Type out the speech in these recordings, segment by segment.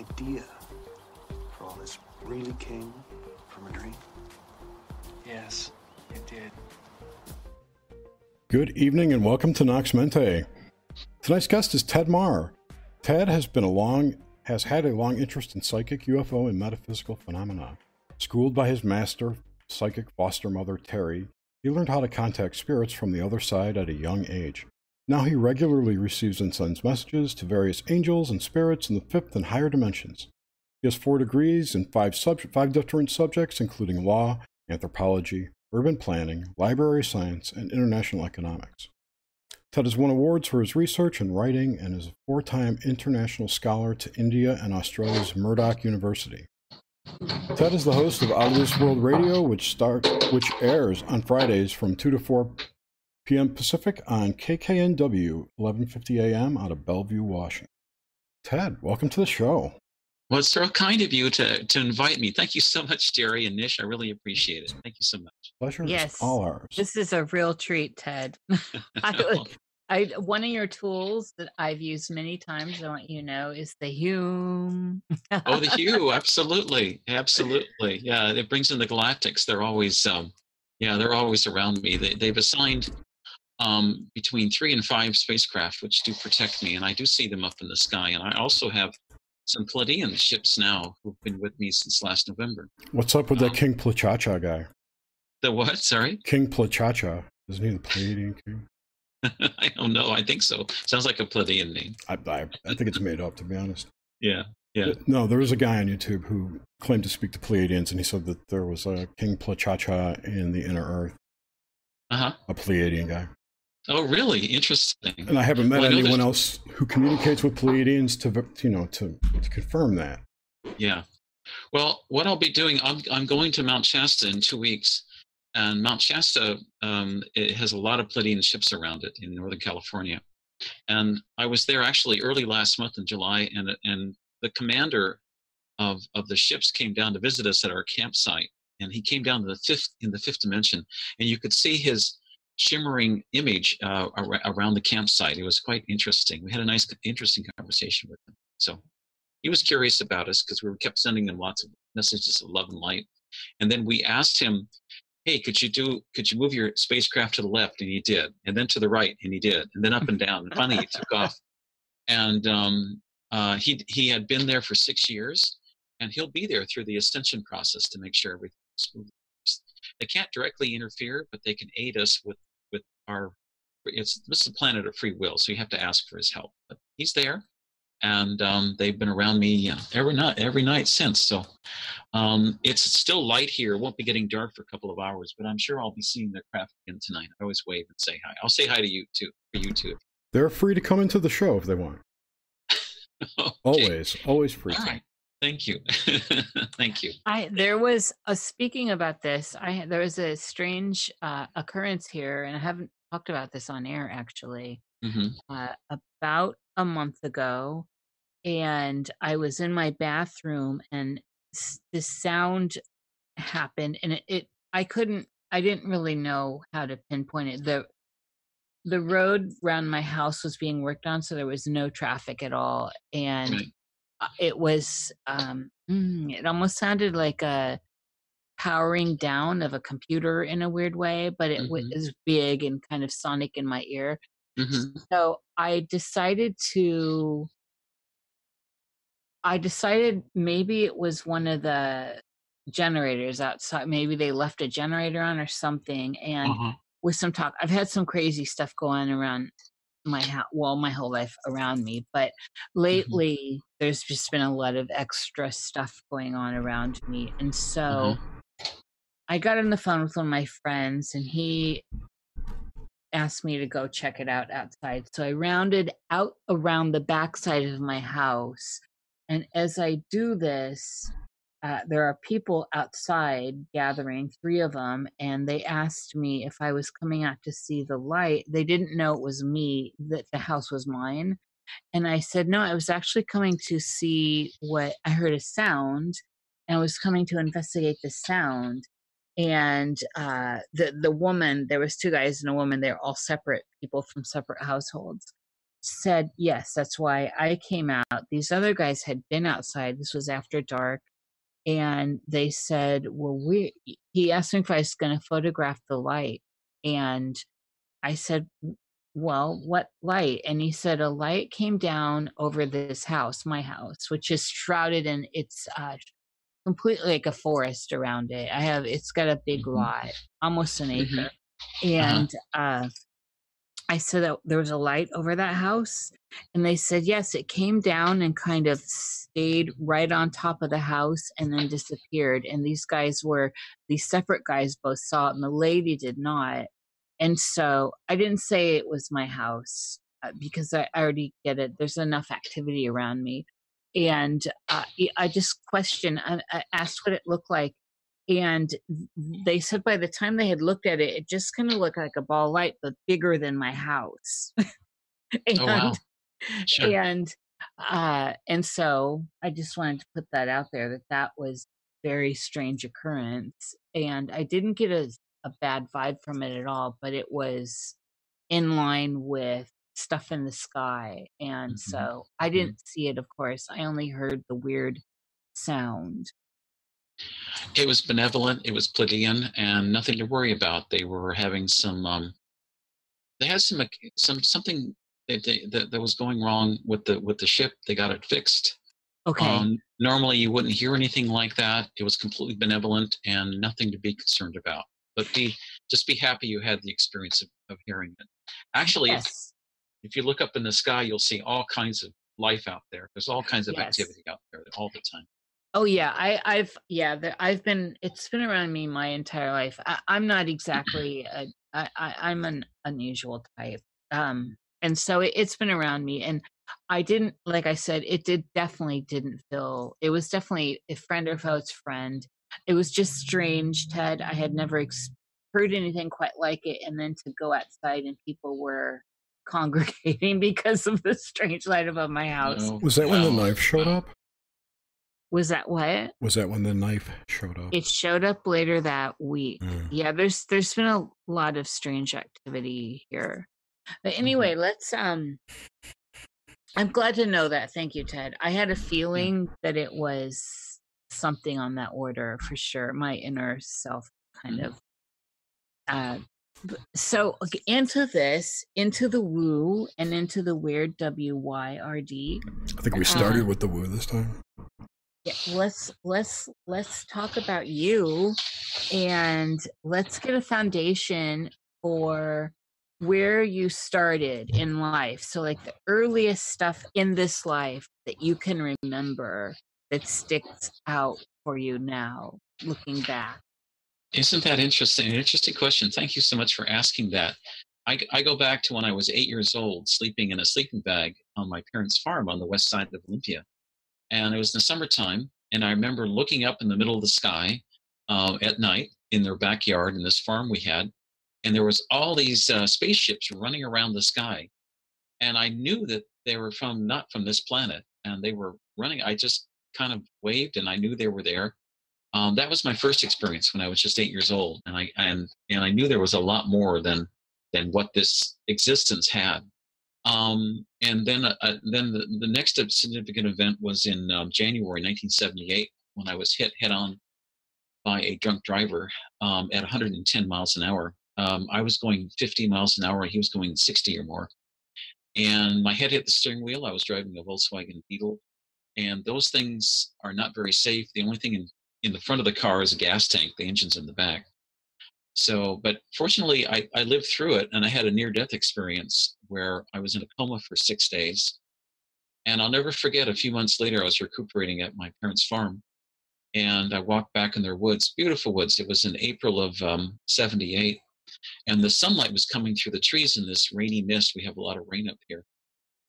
idea for all this really came from a dream? Yes, it did. Good evening and welcome to Nox Mente. Tonight's guest is Ted Mahr. Ted has been a long has had a long interest in psychic, UFO, and metaphysical phenomena. Schooled by his master, psychic foster mother Terry, he learned how to contact spirits from the other side at a young age. Now he regularly receives and sends messages to various angels and spirits in the fifth and higher dimensions. He has four degrees in five, sub- five different subjects, including law, anthropology, urban planning, library science, and international economics. Ted has won awards for his research and writing and is a four time international scholar to India and Australia's Murdoch University. Ted is the host of Out of This World Radio, which, start, which airs on Fridays from 2 to 4 p.m. Pacific on KKNW 1150 a.m. out of Bellevue, Washington. Ted, welcome to the show. Well, it's so kind of you to, to invite me. Thank you so much, Jerry and Nish. I really appreciate it. Thank you so much. Pleasure Yes. is all ours. This is a real treat, Ted. I I one of your tools that I've used many times. I want you to know is the Hume. oh, the hue, absolutely, absolutely. Yeah, it brings in the galactics. They're always, um, yeah, they're always around me. They, they've assigned um, between three and five spacecraft, which do protect me, and I do see them up in the sky. And I also have some Pleiadian ships now who've been with me since last November. What's up with Um, that King Plachacha guy? The what? Sorry, King Plachacha. Isn't he the Pleiadian king? I don't know. I think so. Sounds like a Pleiadian name. I, I, I think it's made up, to be honest. Yeah, yeah. No, there was a guy on YouTube who claimed to speak to Pleiadians, and he said that there was a King Plachacha in the inner earth, Uh huh. a Pleiadian guy. Oh, really? Interesting. And I haven't met Well, I anyone there's- else who communicates with Pleiadians to, you know, to, to confirm that. Yeah. Well, what I'll be doing, I'm I'm going to Mount Shasta in two weeks, and Mount Shasta um, it has a lot of Pleiadian ships around it in Northern California, and I was there actually early last month in July, and and the commander of of the ships came down to visit us at our campsite, and he came down to the fifth in the fifth dimension, and you could see his shimmering image uh, ar- around the campsite. It was quite interesting. We had a nice, interesting conversation with him. So he was curious about us because we were kept sending him lots of messages of love and light. And then we asked him, "Hey, could you do? Could you move your spacecraft to the left?" And he did, and then to the right, and he did, and then up and down. And finally, he took off. And um, uh, he he had been there for six years, and he'll be there through the ascension process to make sure everything's smooth. They can't directly interfere, but they can aid us with our. It's this is a planet of free will, so you have to ask for his help. But he's there, and um, they've been around me uh, every night every night since. So um, it's still light here. It won't be getting dark for a couple of hours, but I'm sure I'll be seeing their craft again tonight. I always wave and say hi. I'll say hi to you too. For you too. They're free to come into the show if they want. Okay. Always, always free All to. right. Thank you. Thank you. I there was a speaking about this. I there was a strange uh, occurrence here, and I haven't talked about this on air actually. hmm uh, about a month ago, and I was in my bathroom, and s- this sound happened, and it, it I couldn't, I didn't really know how to pinpoint it. the The road around my house was being worked on, so there was no traffic at all, and it was, um, mm, it almost sounded like a powering down of a computer in a weird way, but it Mhm. was big and kind of sonic in my ear. hmm So I decided to. I decided maybe it was one of the generators outside. Maybe they left a generator on or something. And Uh-huh. with some talk, I've had some crazy stuff going around my house, well, my whole life around me. But lately, there's just been a lot of extra stuff going on around me. And so I got on the phone with one of my friends, and he asked me to go check it out outside. So I rounded out around the backside of my house. And as I do this, uh, there are people outside gathering, three of them, and they asked me if I was coming out to see the light. They didn't know it was me, that the house was mine. And I said, no, I was actually coming to see what I heard a sound, and I was coming to investigate the sound and uh, the the woman there was two guys and a woman they're all separate people from separate households said, yes, that's why I came out. These other guys had been outside. This was after dark. And they said, well, we, he asked me if I was going to photograph the light. And I said, well, what light? And he said, a light came down over this house, my house, which is shrouded in it's uh, completely like a forest around it. I have, it's got a big Mhm. lot, almost an acre. And uh, I said that there was a light over that house. And they said, yes, it came down and kind of stayed right on top of the house and then disappeared. And these guys were, these separate guys both saw it, and the lady did not. And so I didn't say it was my house uh, because I already get it. There's enough activity around me. And uh, I just questioned, I, I asked what it looked like. And they said by the time they had looked at it, it just kind of looked like a ball light, but bigger than my house. and, Oh, wow. Sure. and uh and so i just wanted to put that out there that that was very strange occurrence and i didn't get a, a bad vibe from it at all but it was in line with stuff in the sky and Mhm. so i didn't see it of course i only heard the weird sound It was benevolent. It was Pleiadian, and nothing to worry about. They were having some. Um, they had some some something that, they, that that was going wrong with the with the ship. They got it fixed. okay Um, normally, you wouldn't hear anything like that. It was completely benevolent and nothing to be concerned about. But be just be happy you had the experience of, of hearing it. Actually, yes if you look up in the sky, you'll see all kinds of life out there. There's all kinds of Yes. activity out there all the time. Oh yeah, I, I've yeah, there, I've been. It's been around me my entire life. I, I'm not exactly. A, I, I, I'm an unusual type, um, and so it, it's been around me. And I didn't, like I said, it did definitely didn't feel. It was definitely a friend or foe's friend. It was just strange, Ted. I had never ex- heard anything quite like it, and then to go outside and people were congregating because of the strange light above my house. Oh, Was that when the knife showed up? Was that what? Was that when the knife showed up? It showed up later that week. Mm. Yeah, there's there's been a lot of strange activity here. But anyway, let's um I'm glad to know that. Thank you, Ted. I had a feeling that it was something on that order for sure. My inner self kind of uh b- so into this, into the woo and into the weird W Y R D. I think we started um with the woo this time. Yeah, let's let's let's talk about you and let's get a foundation for where you started in life so like the earliest stuff in this life that you can remember that sticks out for you now looking back Isn't that interesting? Interesting question. Thank you so much for asking that. I, I go back to when I was eight years old, sleeping in a sleeping bag on my parents' farm on the west side of Olympia. And it was in the summertime, and I remember looking up in the middle of the sky uh, at night in their backyard in this farm we had, and there was all these uh, spaceships running around the sky, and I knew that they were from not from this planet, and they were running. I just kind of waved, and I knew they were there, um, that was my first experience when I was just eight years old, and I and and I knew there was a lot more than than what this existence had. Um, and then uh, uh, then the, the next significant event was in um, January 1978 when I was hit head on by a drunk driver um, at 110 miles an hour. Um, I was going 50 miles an hour, he was going 60 or more, and my head hit the steering wheel. I was driving a Volkswagen Beetle, and those things are not very safe. The only thing in in the front of the car is a gas tank. The engine's in the back. So, but fortunately, I, I lived through it and I had a near death experience where I was in a coma for six days. And I'll never forget a few months later, I was recuperating at my parents' farm and I walked back in their woods, beautiful woods. It was in April of um, 78. And the sunlight was coming through the trees in this rainy mist. We have a lot of rain up here.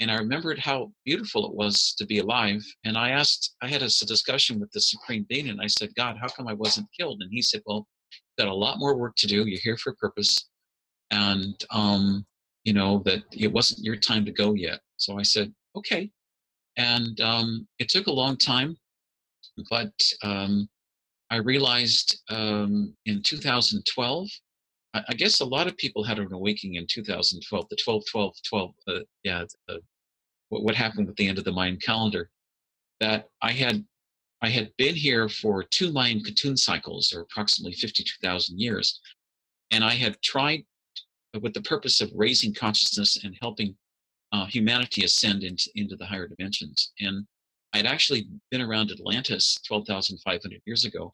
And I remembered how beautiful it was to be alive. And I asked, I had a discussion with the Supreme Being, and I said, God, how come I wasn't killed? And he said, Well, you've got a lot more work to do. You're here for a purpose. And, um, you know, that it wasn't your time to go yet. So I said, Okay. And um, it took a long time, but um, I realized um, in 2012 I, guess a lot of people had an awakening in 2012. The 12, 12, 12. Uh, yeah, what, what happened with the end of the Mayan calendar? That I had I had been here for two Mayan Katun cycles, or approximately 52,000 years, and I had tried with the purpose of raising consciousness and helping uh, humanity ascend into, into the higher dimensions. And I'd actually been around Atlantis 12,500 years ago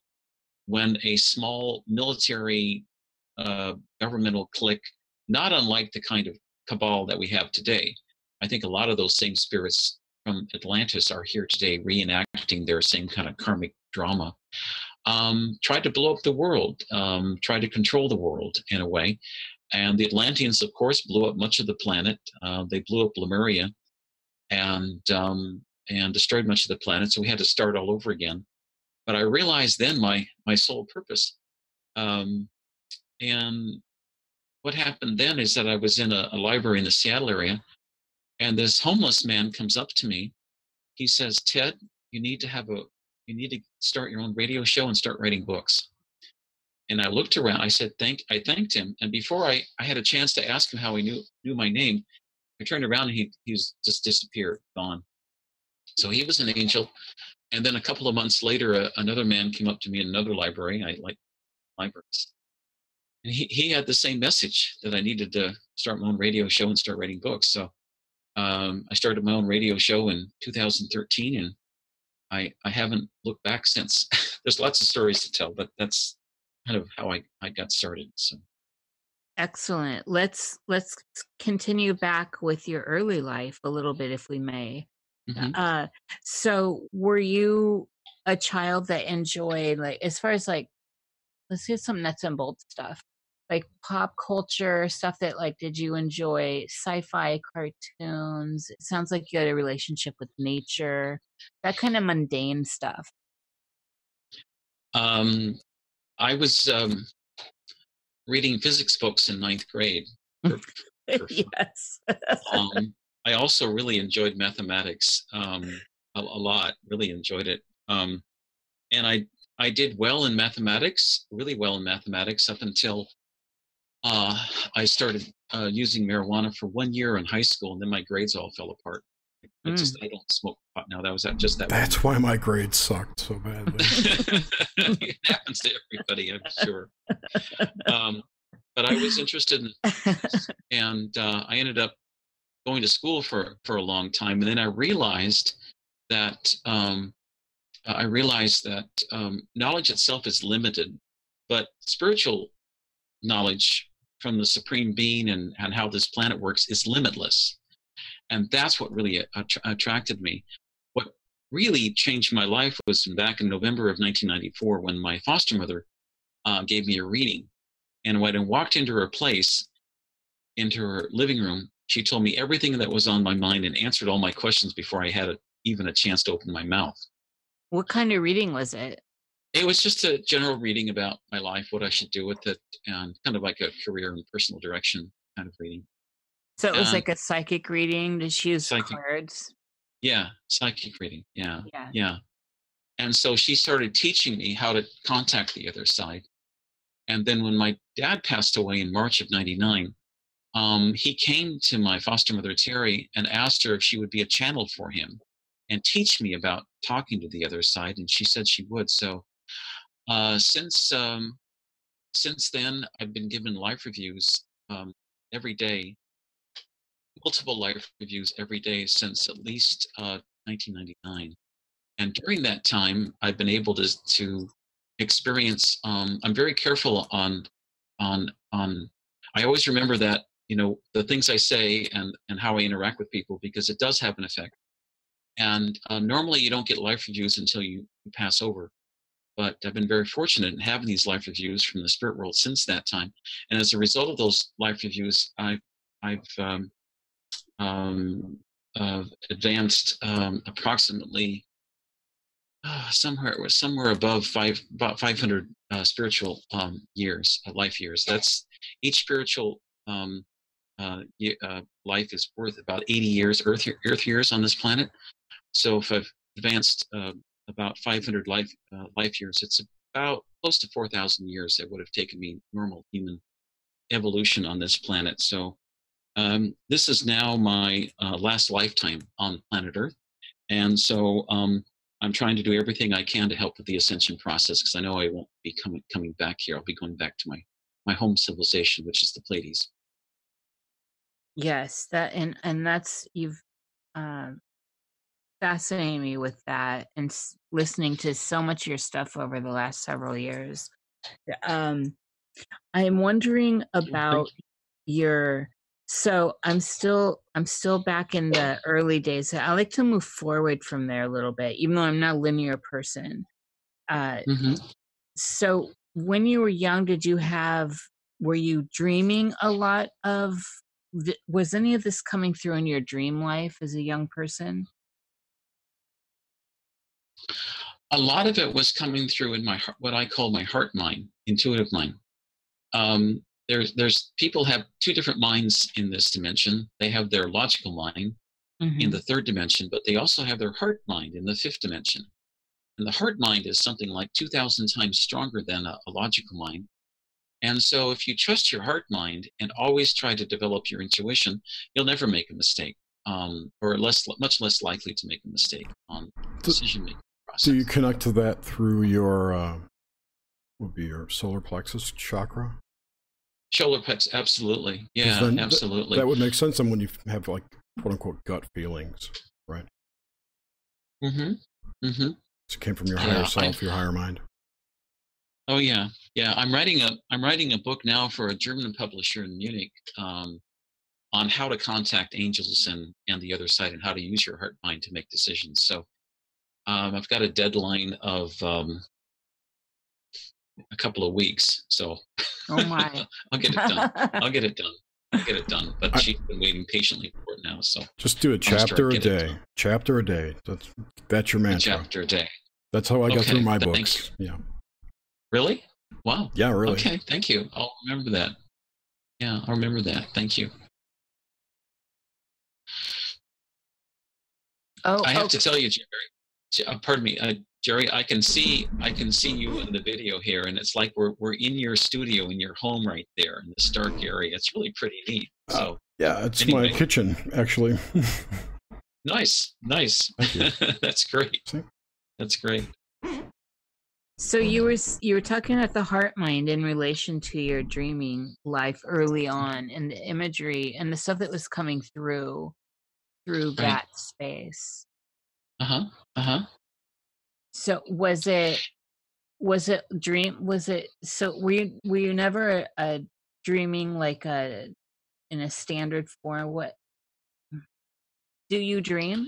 when a small military uh, governmental clique, not unlike the kind of cabal that we have today, I think a lot of those same spirits from Atlantis are here today reenacting their same kind of karmic drama. Um, tried to blow up the world, um, tried to control the world in a way. And the Atlanteans, of course, blew up much of the planet. Uh, they blew up Lemuria and um, and destroyed much of the planet. So we had to start all over again. But I realized then my my sole purpose. Um, and what happened then is that I was in a, a library in the Seattle area, and this homeless man comes up to me. He says, "Ted, you need to have a you need to start your own radio show and start writing books." and I looked around. I said, "Thank." I thanked him, and before I, I had a chance to ask him how he knew knew my name, I turned around and he he's just disappeared, gone. So he was an angel. And then a couple of months later, uh, another man came up to me in another library. I like libraries, and he he had the same message that I needed to start my own radio show and start writing books. So um, I started my own radio show in 2013, and I I haven't looked back since. There's lots of stories to tell, but that's kind of how I, I got started. So excellent. Let's let's continue back with your early life a little bit, if we may. Mm-hmm. Uh, so were you a child that enjoyed like as far as like let's get some nuts and bolts stuff like pop culture stuff that like did you enjoy sci-fi cartoons it sounds like you had a relationship with nature that kind of mundane stuff um I was um, reading physics books in ninth grade. For, for yes. um, I also really enjoyed mathematics um, a, a, lot. Really enjoyed it, um, and I I did well in mathematics, really well in mathematics up until uh, I started uh, using marijuana for one year in high school, and then my grades all fell apart. I mm. just I don't smoke pot now. That was just that. That's why my grades sucked so badly. it happens to everybody, I'm sure. Um, but I was interested in, and uh, I ended up going to school for for a long time, and then I realized that um, I realized that um, knowledge itself is limited, but spiritual knowledge from the supreme being and, and how this planet works is limitless and that's what really att- attracted me. What really changed my life was back in November of 1994 when my foster mother uh, gave me a reading, and when I walked into her place, into her living room, she told me everything that was on my mind and answered all my questions before I had a, even a chance to open my mouth. What kind of reading was it? It was just a general reading about my life, what I should do with it, and kind of like a career and personal direction kind of reading. So it was um, like a psychic reading. Did she use psychic, cards? Yeah, psychic reading. Yeah, yeah, yeah. And so she started teaching me how to contact the other side. And then when my dad passed away in March of '99, um, he came to my foster mother Terry and asked her if she would be a channel for him and teach me about talking to the other side. And she said she would. So uh, since um, since then, I've been given life reviews um, every day multiple life reviews every day since at least uh, 1999. And during that time, I've been able to, to experience. Um, I'm very careful on on on. I always remember that you know the things I say and and how I interact with people because it does have an effect. And uh, normally you don't get life reviews until you, you pass over. But I've been very fortunate in having these life reviews from the spirit world since that time. And as a result of those life reviews, I've I've um, um, uh, advanced um, approximately uh, somewhere it was somewhere above five about 500 uh, spiritual um, years uh, life years that's each spiritual um, uh, uh, life is worth about 80 years earth earth years on this planet so if i've advanced about 500 life life years it's about close to 4000 years that would have taken me normal human evolution on this planet. So um, this is now my uh, last lifetime on planet Earth, and so um, I'm trying to do everything I can to help with the ascension process because I know I won't be coming coming back here. I'll be going back to my my home civilization, which is the Pleiades. Yes, that and and that's you've um fascinated me with that and listening to so much of your stuff over the last several years. Um I'm wondering about your so I'm still I'm still back in the early days. I like to move forward from there a little bit, even though I'm not a linear person. Uh hmm so when you were young, did you have were you dreaming a lot of was any of this coming through in your dream life as a young person? A lot of it was coming through in my heart- what I call my heart mind, intuitive mind. Um, there's there's people have two different minds in this dimension. They have their logical mind in Mhm. the third dimension, but they also have their heart mind in the fifth dimension. And the heart mind is something like 2,000 times stronger than a, a logical mind. And so, if you trust your heart mind and always try to develop your intuition, you'll never make a mistake, um, or less, much less likely to make a mistake on decision making process. Do you connect to that through your uh, would be your solar plexus chakra? Shoulder pets, absolutely. Yeah, then th- absolutely. That would make sense. then when you have like quote unquote gut feelings, right? mm-hmm. Mm-hmm. It came from your higher I- self, your higher mind. Oh yeah, yeah. I'm writing a I'm writing a book now for a German publisher in Munich um, on how to contact angels and and the other side and how to use your heart mind to make decisions. So um, I've got a deadline of um, a couple of weeks. So Oh my. I'll get it done. I'll get it done. I'll get it done. But I- she's been waiting patiently for it now. So Just do a chapter a day. Chapter a day. That's that's your a mantra. chapter a day. That's how I got Okay, through my thank books. Yeah. Really? Wow. Yeah, really. Okay. Thank you. I'll remember that. Yeah, I'll remember that. Thank you. oh, I have oh, to tell you, Jerry. J- uh, Pardon me, uh, Jerry. I can see I can see you in the video here, and it's like we're we're in your studio in your home right there in this dark area. It's really pretty neat. So Yeah, it's Anyway. my kitchen actually. nice, nice. Thank That's great. See? That's great. so you were you were talking about the heart mind in relation to your dreaming life early on and the imagery and the stuff that was coming through through Right. that space. Uh huh. Uh huh. So was it was it dream was it so were you were you never uh dreaming like a in a standard form what do you dream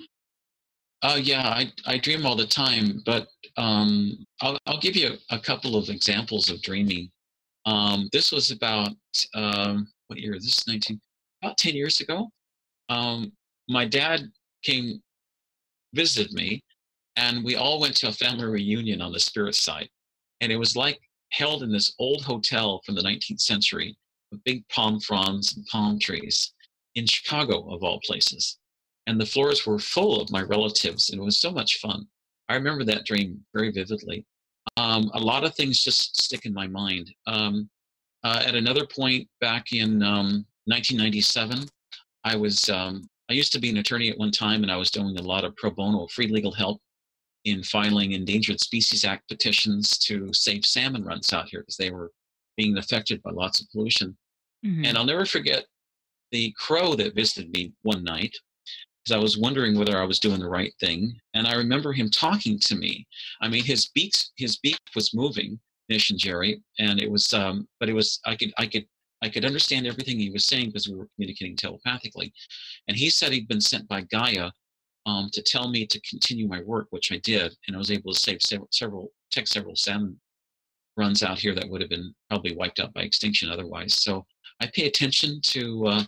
Uh, yeah, I, I dream all the time, but um, I'll, I'll give you a, a couple of examples of dreaming. Um, this was about, um, what year? This is 19, about 10 years ago. Um, my dad came, visited me, and we all went to a family reunion on the spirit side. And it was like held in this old hotel from the 19th century with big palm fronds and palm trees in Chicago, of all places. And the floors were full of my relatives and it was so much fun. I remember that dream very vividly. Um, a lot of things just stick in my mind. Um, uh, at another point back in um, 1997 i was um, i used to be an attorney at one time and i was doing a lot of pro bono free legal help in filing endangered species act petitions to save salmon runs out here because they were being affected by lots of pollution Mhm. and I'll never forget the crow that visited me one night because I was wondering whether I was doing the right thing. And I remember him talking to me. I mean, his beak, his beak was moving, Nish and Jerry, and it was, um, but it was, I could, I could, I could understand everything he was saying because we were communicating telepathically. And he said he'd been sent by Gaia um, to tell me to continue my work, which I did, and I was able to save several, several, take several salmon runs out here that would have been probably wiped out by extinction otherwise. So I pay attention to uh,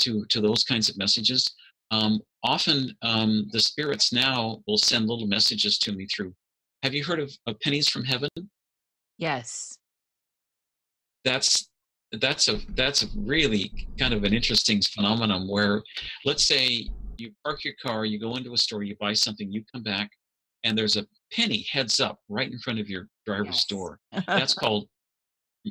to to those kinds of messages. Um, often, um, the spirits now will send little messages to me through. Have you heard of, of pennies from heaven? yes That's that's a that's a really kind of an interesting phenomenon where, let's say you park your car, you go into a store, you buy something, you come back, and there's a penny heads up right in front of your driver's Yes. door. That's called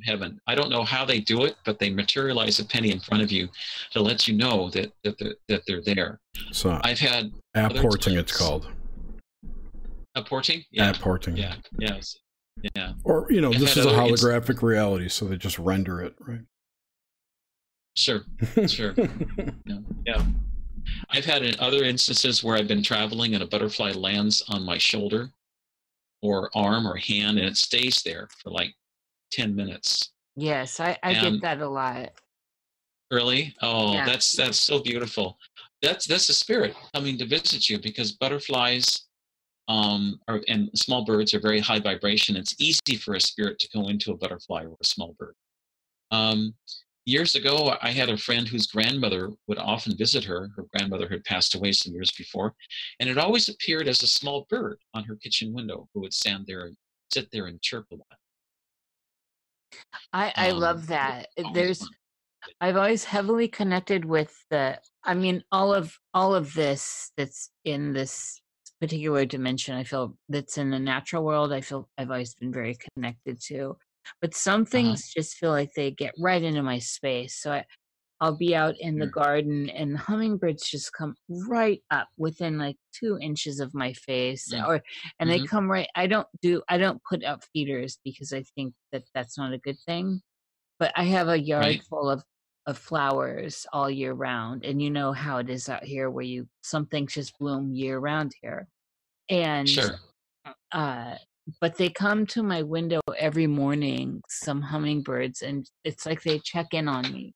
heaven. I don't know how they do it, but they materialize a penny in front of you to let you know that that they're, that they're there. So I've had apporting, it's called. Apporting? Yeah. Apporting. Yeah. Yes. Yeah. Or you know, I've this is a other inst- holographic reality, so they just render it, right? Sure. Sure. Yeah. yeah. I've had in other instances where I've been traveling and a butterfly lands on my shoulder or arm or hand and it stays there for like 10 minutes. Yes, I, I get that a lot. Really? Oh, Yeah. that's that's so beautiful. That's that's a spirit coming to visit you because butterflies um are and small birds are very high vibration. It's easy for a spirit to go into a butterfly or a small bird. Um years ago I had a friend whose grandmother would often visit her. Her grandmother had passed away some years before, and it always appeared as a small bird on her kitchen window who would stand there and sit there and chirp a lot. I, I Um, love that. There's fun. I've always heavily connected with the I mean all of all of this that's in this particular dimension I feel that's in the natural world I feel I've always been very connected to. But some things just feel like they get right into my space. So I I'll be out in the garden and the hummingbirds just come right up within like two inches of my face Mm. or and they Mhm. come right I don't do I don't put out feeders because I think that that's not a good thing but I have a yard Right. full of of flowers all year round, and you know how it is out here, where you some things just bloom year round here, and Sure. uh, but they come to my window every morning, some hummingbirds, and it's like they check in on me.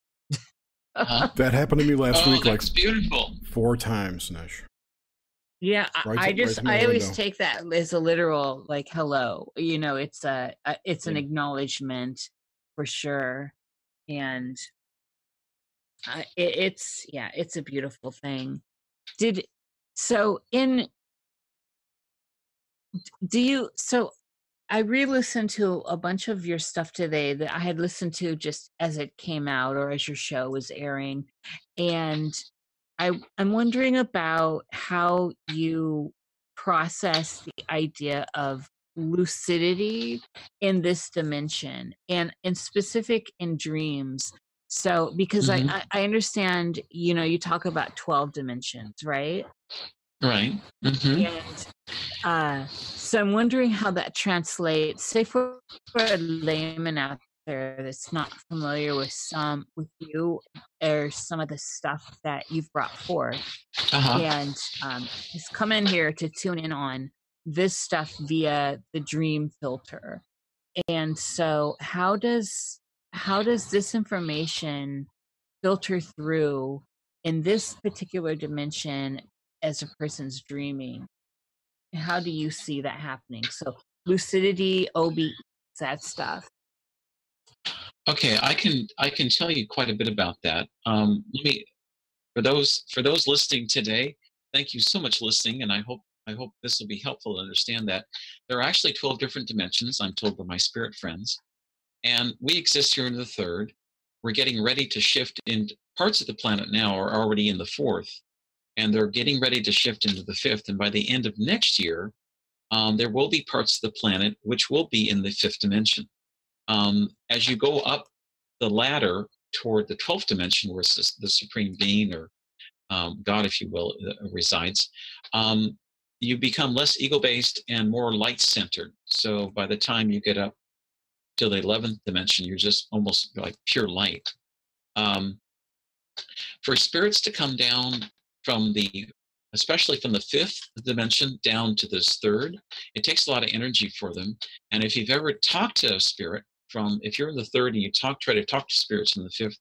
Uh-huh. That happened to me last oh, week like that's beautiful. four times, Nish. Yeah, I, Right I to- just right I always window. take that as a literal like hello. You know, it's a, a it's an Yeah. acknowledgement for sure, and I, it, it's yeah, it's a beautiful thing. Did so in do you so I re-listened to a bunch of your stuff today that I had listened to just as it came out or as your show was airing, and I I'm wondering about how you process the idea of lucidity in this dimension and in specific in dreams. So because Mhm. I, I understand, you know, you talk about 12 dimensions, right? Right. hmm And uh, so I'm wondering how that translates. Say for, for a layman out there that's not familiar with some with you or some of the stuff that you've brought forth, Uh-huh. and um, has come in here to tune in on this stuff via the dream filter. And so, how does how does this information filter through in this particular dimension as a person's dreaming? How do you see that happening? So, lucidity, OB, that stuff. Okay, I can I can tell you quite a bit about that. Um, let me for those for those listening today. Thank you so much listening, and I hope I hope this will be helpful to understand that there are actually twelve different dimensions. I'm told by my spirit friends, and we exist here in the third. We're getting ready to shift in parts of the planet now are already in the fourth, and they're getting ready to shift into the fifth. And by the end of next year, um, there will be parts of the planet which will be in the fifth dimension um, as you go up the ladder toward the 12th dimension where the supreme being or um, god if you will uh, resides um, you become less ego-based and more light-centered so by the time you get up to the 11th dimension you're just almost like pure light. Um, for spirits to come down from the especially from the fifth dimension down to this third it takes a lot of energy for them. And if you've ever talked to a spirit from if you're in the third and you talk try to talk to spirits in the fifth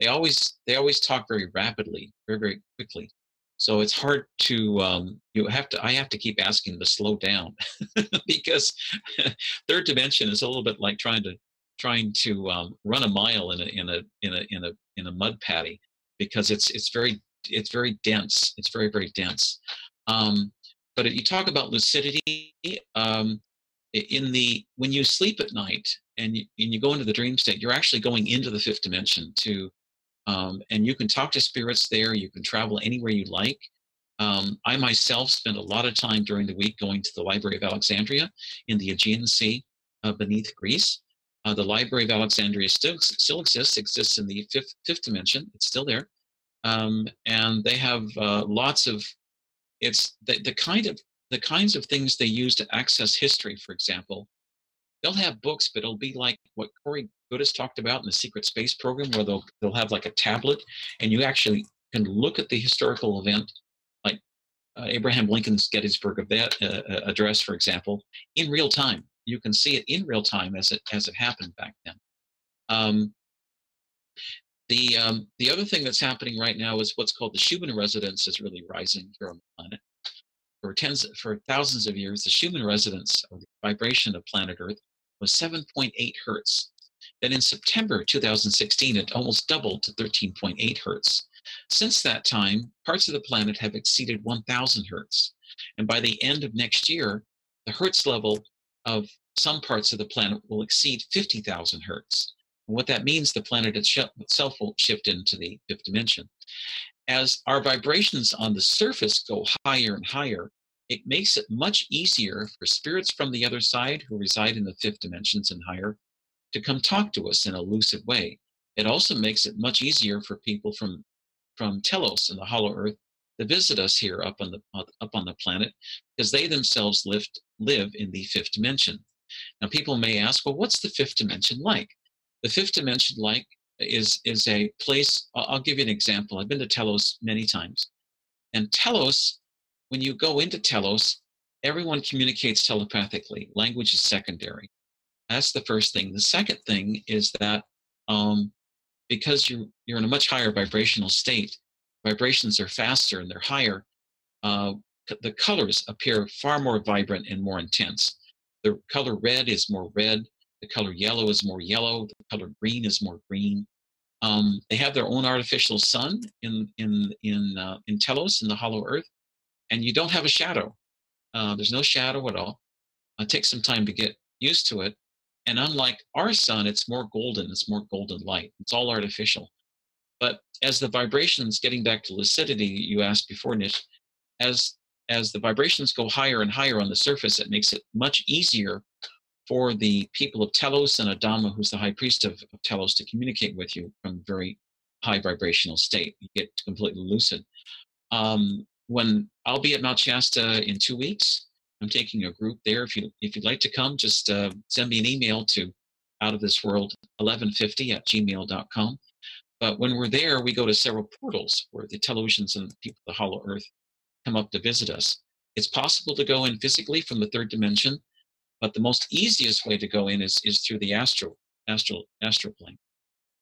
they always they always talk very rapidly very very quickly so it's hard to um, you have to i have to keep asking them to slow down because third dimension is a little bit like trying to trying to um, run a mile in a in a in a in a in a mud patty because it's it's very it's very dense it's very very dense. Um, but if you talk about lucidity um, in the when you sleep at night and you, and you go into the dream state you're actually going into the fifth dimension to um, and you can talk to spirits there you can travel anywhere you like um, i myself spend a lot of time during the week going to the library of alexandria in the aegean sea uh, beneath greece Uh, the Library of Alexandria still, still exists, exists in the fifth, fifth dimension. It's still there. Um, and they have uh, lots of, it's the, the kind of, the kinds of things they use to access history, for example. They'll have books, but it'll be like what Corey Goode's talked about in the Secret Space program, where they'll, they'll have like a tablet and you actually can look at the historical event like uh, Abraham Lincoln's Gettysburg uh, uh, address, for example, in real time you can see it in real time as it as it happened back then. Um, the um, the other thing that's happening right now is what's called the Schumann resonance is really rising here on the planet. For tens for thousands of years, the Schumann resonance or the vibration of planet Earth was 7.8 hertz. Then in September 2016, it almost doubled to 13.8 hertz. Since that time, parts of the planet have exceeded 1,000 hertz. And by the end of next year, the hertz level of some parts of the planet will exceed 50,000 hertz. And what that means, the planet itself will shift into the fifth dimension. As our vibrations on the surface go higher and higher, it makes it much easier for spirits from the other side who reside in the fifth dimensions and higher to come talk to us in a lucid way. It also makes it much easier for people from from Telos and the Hollow Earth to visit us here up on the uh, up on the planet because they themselves lived live in the fifth dimension. Now, people may ask, well, what's the fifth dimension like? The fifth dimension like is is a place. I'll give you an example. I've been to Telos many times, and Telos, when you go into Telos, everyone communicates telepathically. Language is secondary. That's the first thing. The second thing is that um, because you're you're in a much higher vibrational state, vibrations are faster and they're higher. Uh, the colors appear far more vibrant and more intense. The color red is more red. The color yellow is more yellow. The color green is more green. Um, they have their own artificial sun in in in uh, in Telos in the Hollow Earth, and you don't have a shadow. Uh, there's no shadow at all. It takes some time to get used to it. And unlike our sun, it's more golden. It's more golden light. It's all artificial. But as the vibrations, getting back to lucidity, you asked before, Nish, as as the vibrations go higher and higher on the surface, it makes it much easier for the people of Telos and Adama, who's the high priest of, of Telos, to communicate with you from a very high vibrational state. You get completely lucid. Um, when I'll be at Mount Shasta in two weeks, I'm taking a group there. If you if you'd like to come, just uh, send me an email to out of this world 1150 at gmail.com. But when we're there, we go to several portals where the Telosians and the people of the Hollow Earth come up to visit us. It's possible to go in physically from the third dimension, but the most easiest way to go in is, is through the astral astral astral plane.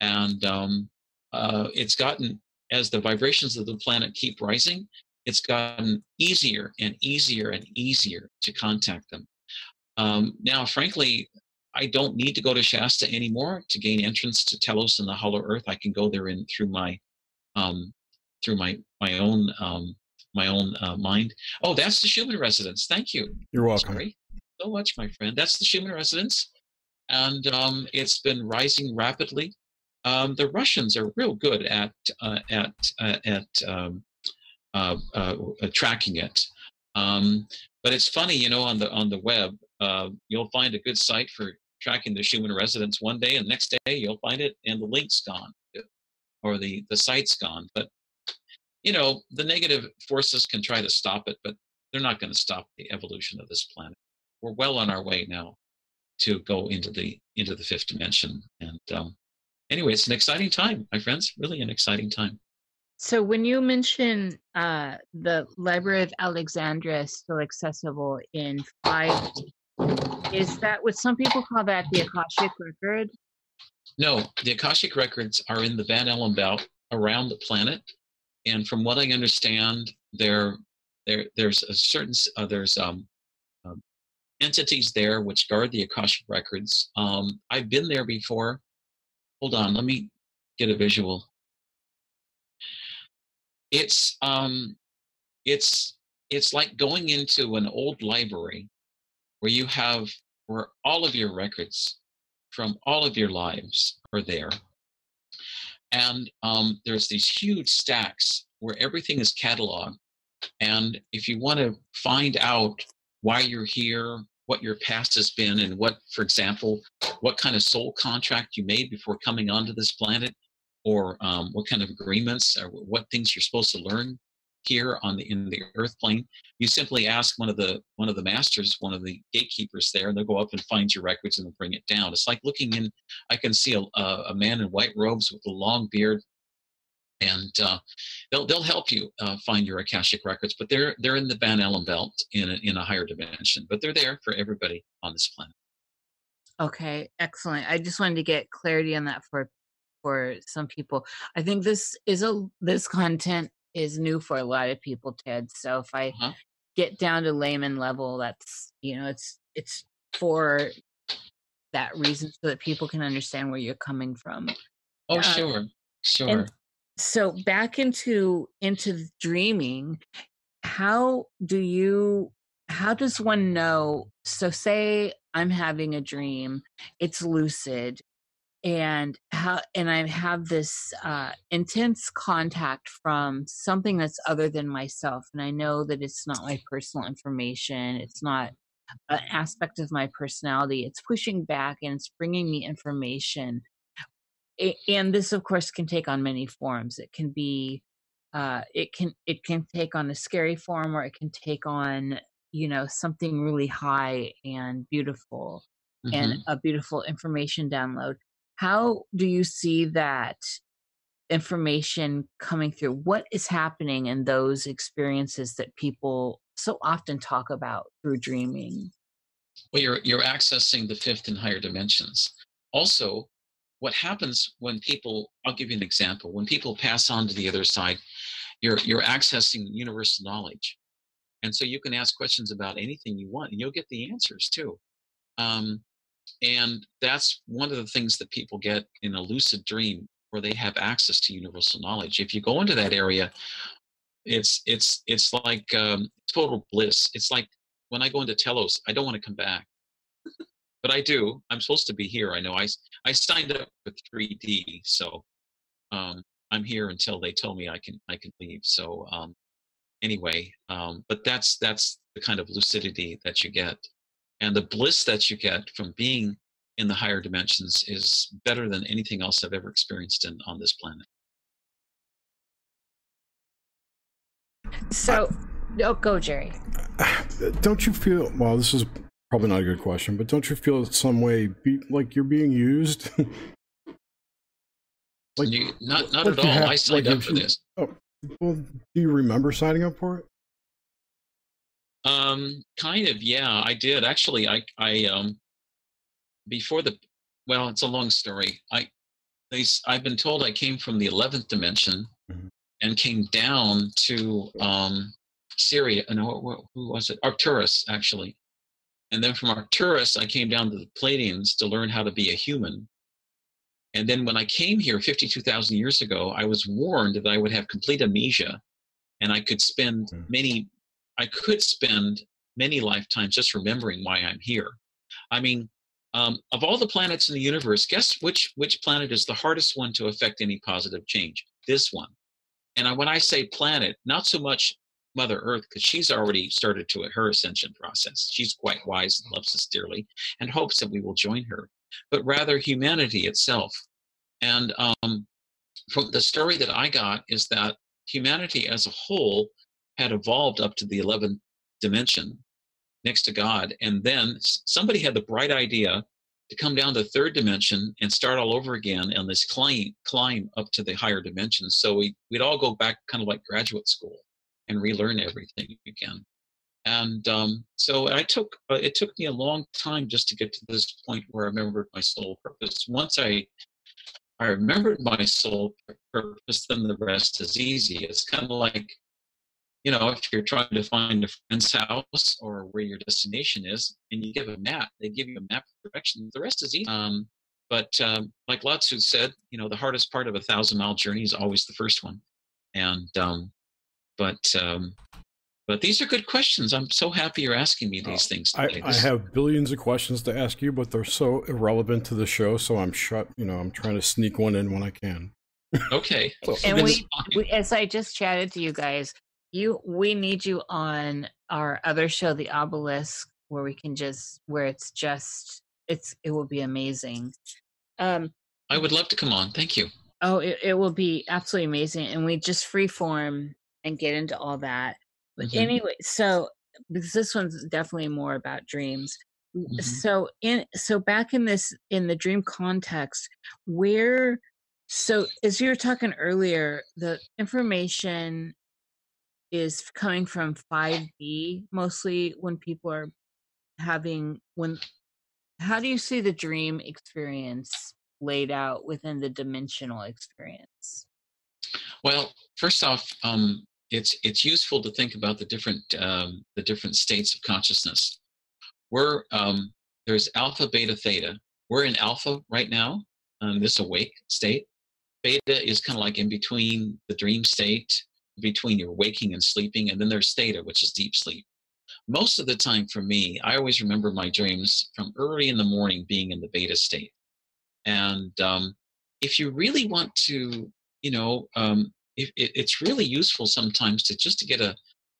And um, uh, it's gotten as the vibrations of the planet keep rising, it's gotten easier and easier and easier to contact them. Um, now, frankly, I don't need to go to Shasta anymore to gain entrance to Telos and the Hollow Earth. I can go there in through my um, through my my own um, my own uh, mind. Oh, that's the Schumann resonance. Thank you. You're welcome. Sorry. So much, my friend. That's the Schumann resonance, and um, it's been rising rapidly. Um, the Russians are real good at uh, at uh, at um, uh, uh, tracking it. Um, but it's funny, you know, on the on the web, uh, you'll find a good site for tracking the Schumann resonance one day, and next day you'll find it, and the link's gone, or the the site's gone. But you know, the negative forces can try to stop it, but they're not going to stop the evolution of this planet. We're well on our way now to go into the into the fifth dimension. And um, anyway, it's an exciting time, my friends. Really an exciting time. So when you mention uh, the Library of Alexandria is still accessible in five, is that what some people call that the Akashic record? No, the Akashic records are in the Van Allen belt around the planet, and from what I understand, there, there, there's a certain uh, there's um, um, entities there which guard the Akashic records. Um, I've been there before. Hold on, let me get a visual. It's um, it's it's like going into an old library where you have where all of your records from all of your lives are there and um, there's these huge stacks where everything is cataloged. And if you want to find out why you're here, what your past has been and what, for example, what kind of soul contract you made before coming onto this planet, or um, what kind of agreements or what things you're supposed to learn here on the in the earth plane you simply ask one of the one of the masters one of the gatekeepers there and they'll go up and find your records and bring it down it's like looking in i can see a, a man in white robes with a long beard and uh, they'll they'll help you uh, find your akashic records. But they're they're in the Van Allen belt in a, in a higher dimension, but they're there for everybody on this planet. Okay, excellent. I just wanted to get clarity on that for for some people. I think this is a this content is new for a lot of people, Ted. So if I uh-huh. get down to layman level, that's you know it's it's for that reason so that people can understand where you're coming from. Oh, uh, sure, sure. So back into into dreaming how do you how does one know so say i'm having a dream it's lucid and how and i have this uh, intense contact from something that's other than myself and i know that it's not my personal information it's not an aspect of my personality it's pushing back and it's bringing me information and this of course can take on many forms it can be uh, it can it can take on a scary form or it can take on you know something really high and beautiful mm-hmm. and a beautiful information download how do you see that information coming through? What is happening in those experiences that people so often talk about through dreaming? Well you're you're accessing the fifth and higher dimensions. Also what happens when people i'll give you an example. When people pass on to the other side you're you're accessing universal knowledge. And so you can ask questions about anything you want and you'll get the answers too. Um, and that's one of the things that people get in a lucid dream where they have access to universal knowledge if you go into that area it's it's it's like um, total bliss it's like when i go into telos i don't want to come back but I do. I'm supposed to be here. I know. I I signed up for 3D, so um, I'm here until they tell me I can I can leave. So um, anyway, um, but that's that's the kind of lucidity that you get, and the bliss that you get from being in the higher dimensions is better than anything else I've ever experienced in on this planet. So, oh, go, Jerry. Don't you feel? Well, this is Probably not a good question, but don't you feel in some way be, like you're being used? like you, not not like at all. Have, I signed like up for you, this. Oh, well, do you remember signing up for it? Um, kind of, yeah, I did actually. I I um before the well, it's a long story. I they I've been told I came from the eleventh dimension mm-hmm. and came down to um Sirius. No, who was it? Arcturus, actually. And then from Arcturus, I came down to the Pleiadians to learn how to be a human. And then when I came here 52,000 years ago, I was warned that I would have complete amnesia and I could spend hmm. many, I could spend many lifetimes just remembering why I'm here. I mean, um, of all the planets in the universe, guess which which planet is the hardest one to affect any positive change? This one. And when I say planet, not so much Mother Earth because she's already started to her ascension process. She's quite wise and loves us dearly and hopes that we will join her, but rather humanity itself. And um, from the story that I got is that humanity as a whole had evolved up to the 11th dimension next to God. And then somebody had the bright idea to come down to the third dimension and start all over again on this climb, climb up to the higher dimensions. So we, we'd all go back kind of like graduate school and relearn everything again. And um, so I took uh, it took me a long time just to get to this point where I remembered my soul purpose. Once I I remembered my soul purpose, then the rest is easy. It's kind of like, you know, if you're trying to find a friend's house or where your destination is, and you give a map, they give you a map of directions. The rest is easy. Um, but um, like Lao Tzu said, you know, the hardest part of a thousand mile journey is always the first one. And um, but um, but these are good questions. I'm so happy you're asking me these things. I, I, have billions of questions to ask you, but they're so irrelevant to the show. So I'm shut. You know, I'm trying to sneak one in when I can. Okay. so, and we, we, as I just chatted to you guys, you we need you on our other show, The Obelisk, where we can just where it's just it's it will be amazing. Um, I would love to come on. Thank you. Oh, it, it will be absolutely amazing. And we just free form and get into all that. But Mhm. anyway, so because this one's definitely more about dreams. Mhm. So in so back in this in the dream context, where so as you were talking earlier, the information is coming from 5D mostly when people are having when how do you see the dream experience laid out within the dimensional experience? Well, first off, um, it's it's useful to think about the different um, the different states of consciousness. We're um, there's alpha, beta, theta. We're in alpha right now, um, this awake state. Beta is kind of like in between the dream state, between your waking and sleeping, and then there's theta, which is deep sleep. Most of the time, for me, I always remember my dreams from early in the morning being in the beta state. And um, if you really want to, you know, um, it, it, it's really useful sometimes to just to get a,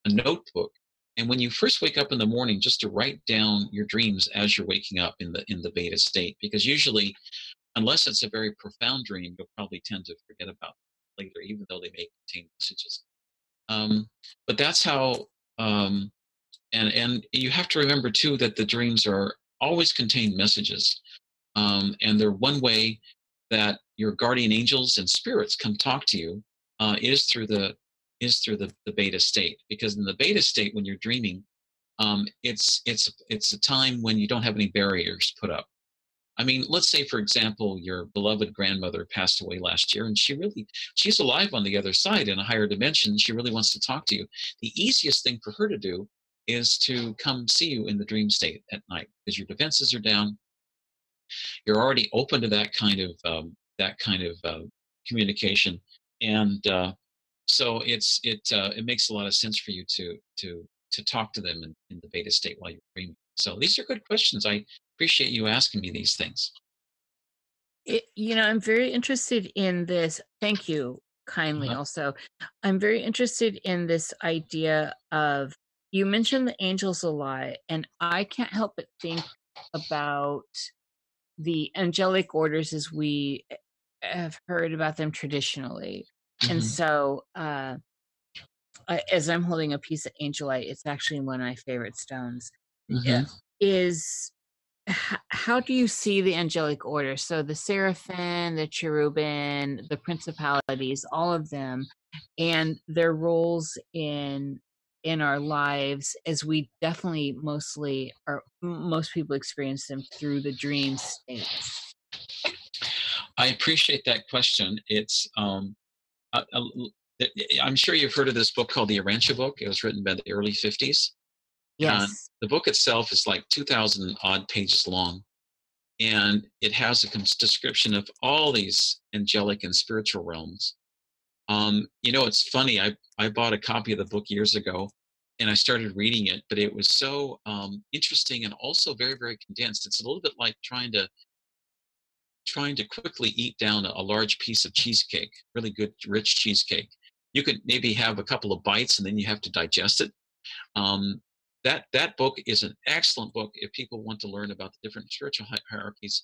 a notebook and when you first wake up in the morning just to write down your dreams as you're waking up in the in the beta state because usually unless it's a very profound dream you'll probably tend to forget about later even though they may contain messages. Um, but that's how um, and and you have to remember too that the dreams are always contain messages um, and they're one way that your guardian angels and spirits come talk to you uh, is through the is through the, the beta state because in the beta state when you're dreaming um, it's it's it's a time when you don't have any barriers put up i mean let's say for example your beloved grandmother passed away last year and she really she's alive on the other side in a higher dimension. She really wants to talk to you. The easiest thing for her to do is to come see you in the dream state at night because your defenses are down. You're already open to that kind of um, that kind of uh, communication and uh, so it's it uh, it makes a lot of sense for you to to to talk to them in, in the beta state while you're dreaming. So these are good questions. I appreciate you asking me these things It, you know, I'm very interested in this. Thank you kindly. Uh-huh. Also, I'm very interested in this idea of you mentioned the angels a lot, and I can't help but think about the angelic orders as we have heard about them traditionally. And Mhm. so, uh, I, as I'm holding a piece of angelite, it's actually one of my favorite stones. Yeah. Mhm. Is how do you see the angelic order? So the seraphim, the cherubim, the principalities, all of them, and their roles in in our lives as we definitely mostly or most people experience them through the dream states. i appreciate that question it's um a, a l- th- i'm sure you've heard of this book called the Urantia book it was written by the early 50s Yes. the book itself is like 2000 odd pages long and it has a description of all these angelic and spiritual realms. Um, you know it's funny I, I bought a copy of the book years ago and i started reading it but it was so um, interesting and also very very condensed. It's a little bit like trying to trying to quickly eat down a, a large piece of cheesecake really good rich cheesecake. You could maybe have a couple of bites and then you have to digest it. Um, that that book is an excellent book if people want to learn about the different spiritual hierarchies.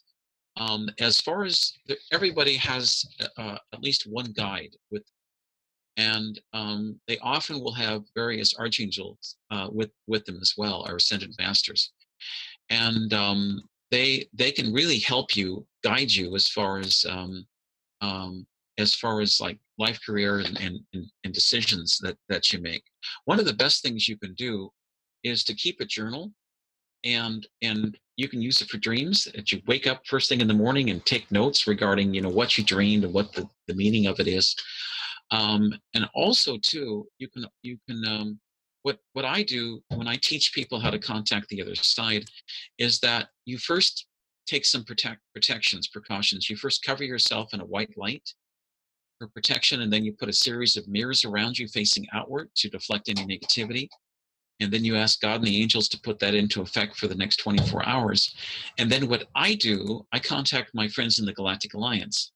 Um, as far as the, everybody has uh, at least one guide with, and um, they often will have various archangels uh, with with them as well, our ascended masters, and um, they they can really help you guide you as far as um, um, as far as like life career and, and, and, and decisions that that you make one of the best things you can do is to keep a journal and and you can use it for dreams that you wake up first thing in the morning and take notes regarding you know what you dreamed and what the, the meaning of it is. Um, and also too you can you can um, what what i do when i teach people how to contact the other side is that you first take some protect protections precautions. You first cover yourself in a white light for protection and then you put a series of mirrors around you facing outward to deflect any negativity and then you ask God and the angels to put that into effect for the next 24 hours. And then what I do, I contact my friends in the Galactic Alliance.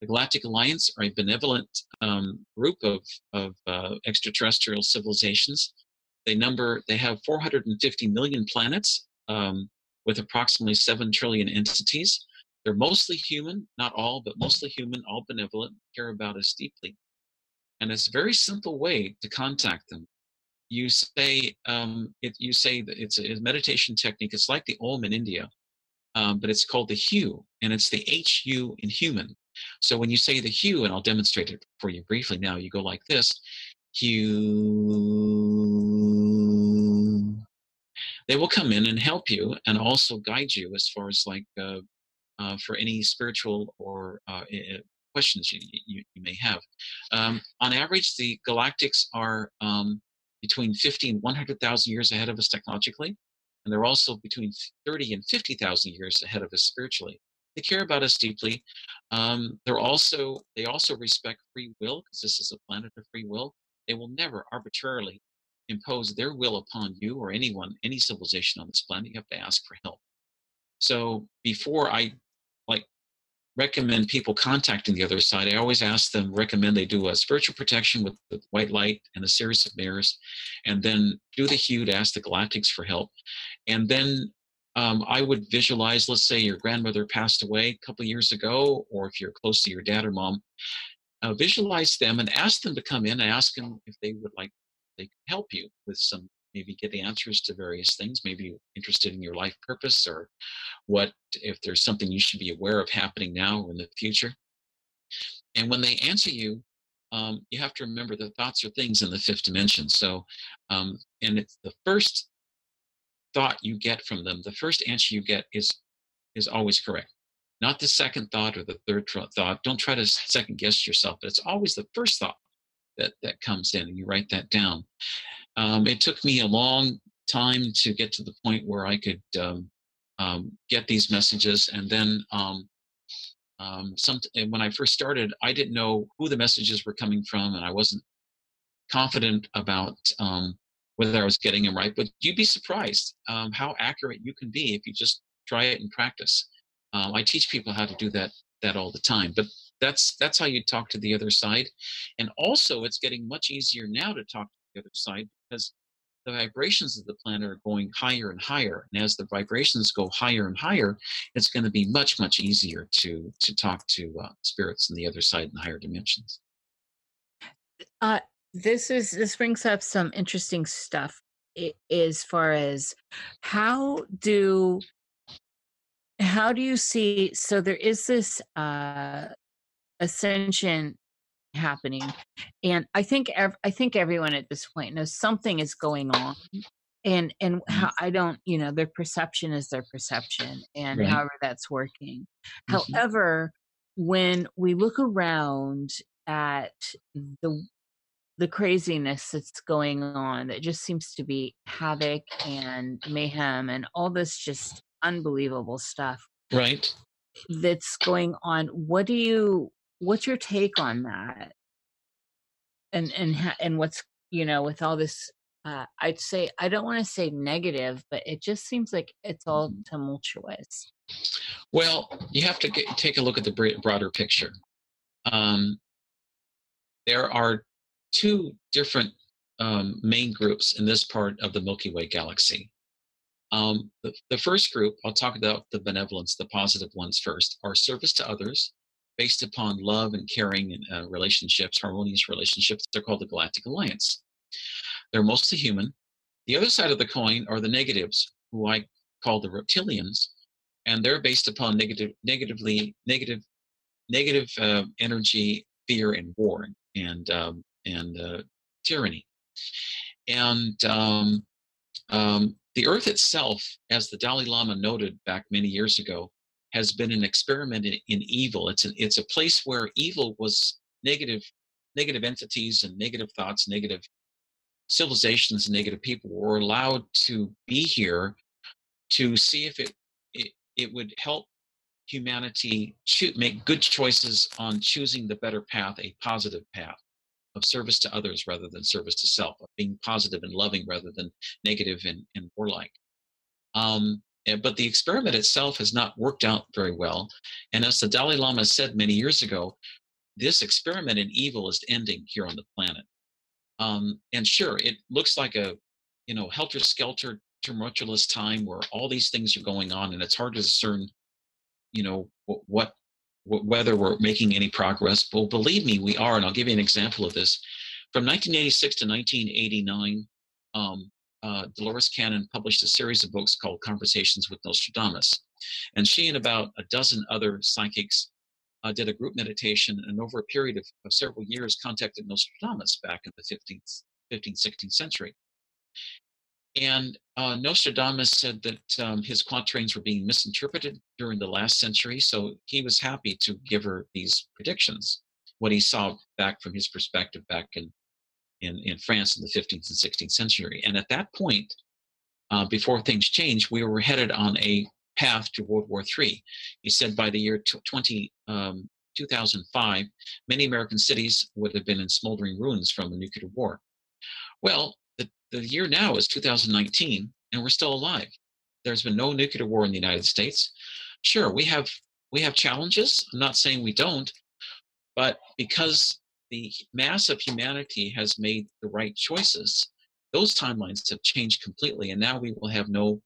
The Galactic Alliance are a benevolent um, group of, of uh, extraterrestrial civilizations they number they have 450 million planets um, with approximately 7 trillion entities. They're mostly human, not all, but mostly human, all benevolent, care about us deeply. And it's a very simple way to contact them. You say, um, it, you say that it's a meditation technique. It's like the Om in India, um, but it's called the hue, and it's the HU in human. So when you say the hue, and I'll demonstrate it for you briefly now, you go like this hue. They will come in and help you and also guide you as far as like uh, uh, for any spiritual or uh, questions you, you, you, may have. Um, on average, the galactics are um, between 50 and 100,000 years ahead of us technologically, and they're also between 30 and 50,000 years ahead of us spiritually. They care about us deeply. Um, they're also they also respect free will because this is a planet of free will. They will never arbitrarily impose their will upon you or anyone, any civilization on this planet. You have to ask for help. So before I like recommend people contacting the other side, I always ask them, recommend they do a spiritual protection with the white light and a series of mirrors, and then do the HU to ask the galactics for help. And then um, I would visualize, let's say your grandmother passed away a couple years ago, or if you're close to your dad or mom, uh, visualize them and ask them to come in and ask them if they would like they could help you with some maybe get answers to various things maybe interested in your life purpose or what if there's something you should be aware of happening now or in the future. And when they answer you um, you have to remember that thoughts are things in the fifth dimension. So um, and it's the first thought you get from them the first answer you get is is always correct. Not the second thought or the third thought. Don't try to second guess yourself but it's always the first thought that that comes in and you write that down um, it took me a long time to get to the point where I could um, um, get these messages. And then um, um, some, when I first started, I didn't know who the messages were coming from, and I wasn't confident about um, whether I was getting them right. But you'd be surprised how accurate you can be if you just try it and practice. I teach people how to do that that all the time. But that's that's how you talk to the other side, and also it's getting much easier now to talk to the other side because the vibrations of the planet are going higher and higher. And as the vibrations go higher and higher, it's going to be much, much easier to to talk to uh, spirits on the other side in the higher dimensions. Uh, this is this brings up some interesting stuff as far as how do how do you see so there is this uh ascension happening and i think ev- i think everyone at this point knows something is going on and and mm-hmm. how i don't you know their perception is their perception and right. however that's working mm-hmm. however when we look around at the the craziness that's going on that just seems to be havoc and mayhem and all this just unbelievable stuff right that's going on what do you what's your take on that? And and and what's you know with all this uh, i'd say i don't want to say negative but it just seems like it's all mm-hmm. tumultuous. Well you have to get, take a look at the broader picture. Um, there are two different um, main groups in this part of the milky way galaxy. Um, the, the first group i'll talk about the benevolence the positive ones first are service to others based upon love and caring uh, relationships, harmonious relationships. They're called the Galactic Alliance. They're mostly human. The other side of the coin are the negatives, who I call the reptilians, and they're based upon negative, negatively, negative, negative uh, energy, fear, and war, and um, and uh, tyranny. And um, um, the Earth itself, as the Dalai Lama noted back many years ago, has been an experiment in, in evil. It's a, it's a place where evil was negative, negative entities and negative thoughts, negative civilizations, negative people were allowed to be here to see if it it, it would help humanity make good choices on choosing the better path, a positive path of service to others rather than service to self, of being positive and loving rather than negative and, and warlike. Um, but the experiment itself has not worked out very well. And as the Dalai Lama said many years ago, this experiment in evil is ending here on the planet. Um, and sure, it looks like a you know helter skelter tumultuous time where all these things are going on and it's hard to discern you know what, what whether we're making any progress well believe me we are and i'll give you an example of this from 1986 to 1989 um, uh, dolores cannon published a series of books called conversations with nostradamus. And she and about a dozen other psychics uh, did a group meditation and over a period of, of several years contacted nostradamus back in the 15th 15th 16th century. And uh, Nostradamus said that um, his quatrains were being misinterpreted during the last century, so he was happy to give her these predictions, what he saw back from his perspective back in, in, in France in the 15th and 16th century. And at that point, uh, before things changed, we were headed on a path to World War III. He said by the year 20, um, 2005, many American cities would have been in smoldering ruins from a nuclear war. Well, the year now is 2019 and we're still alive there's been no nuclear war in the united states sure we have we have challenges i'm not saying we don't but because the mass of humanity has made the right choices those timelines have changed completely and now we will have no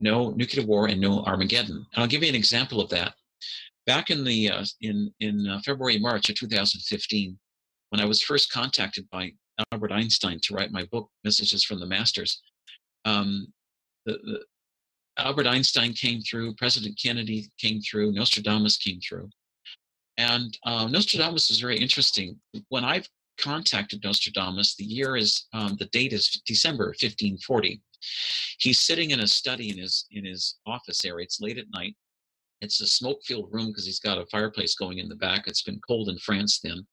no nuclear war and no armageddon and i'll give you an example of that back in the uh, in in uh, february march of 2015 when i was first contacted by Albert Einstein to write my book, Messages from the Masters. Um, the, the, Albert Einstein came through, President Kennedy came through, Nostradamus came through. And uh, Nostradamus is very interesting. When I've contacted Nostradamus, the year is, um, the date is December 1540. He's sitting in a study in his in his office area. It's late at night. It's a smoke-filled room because he's got a fireplace going in the back. It's been cold in France then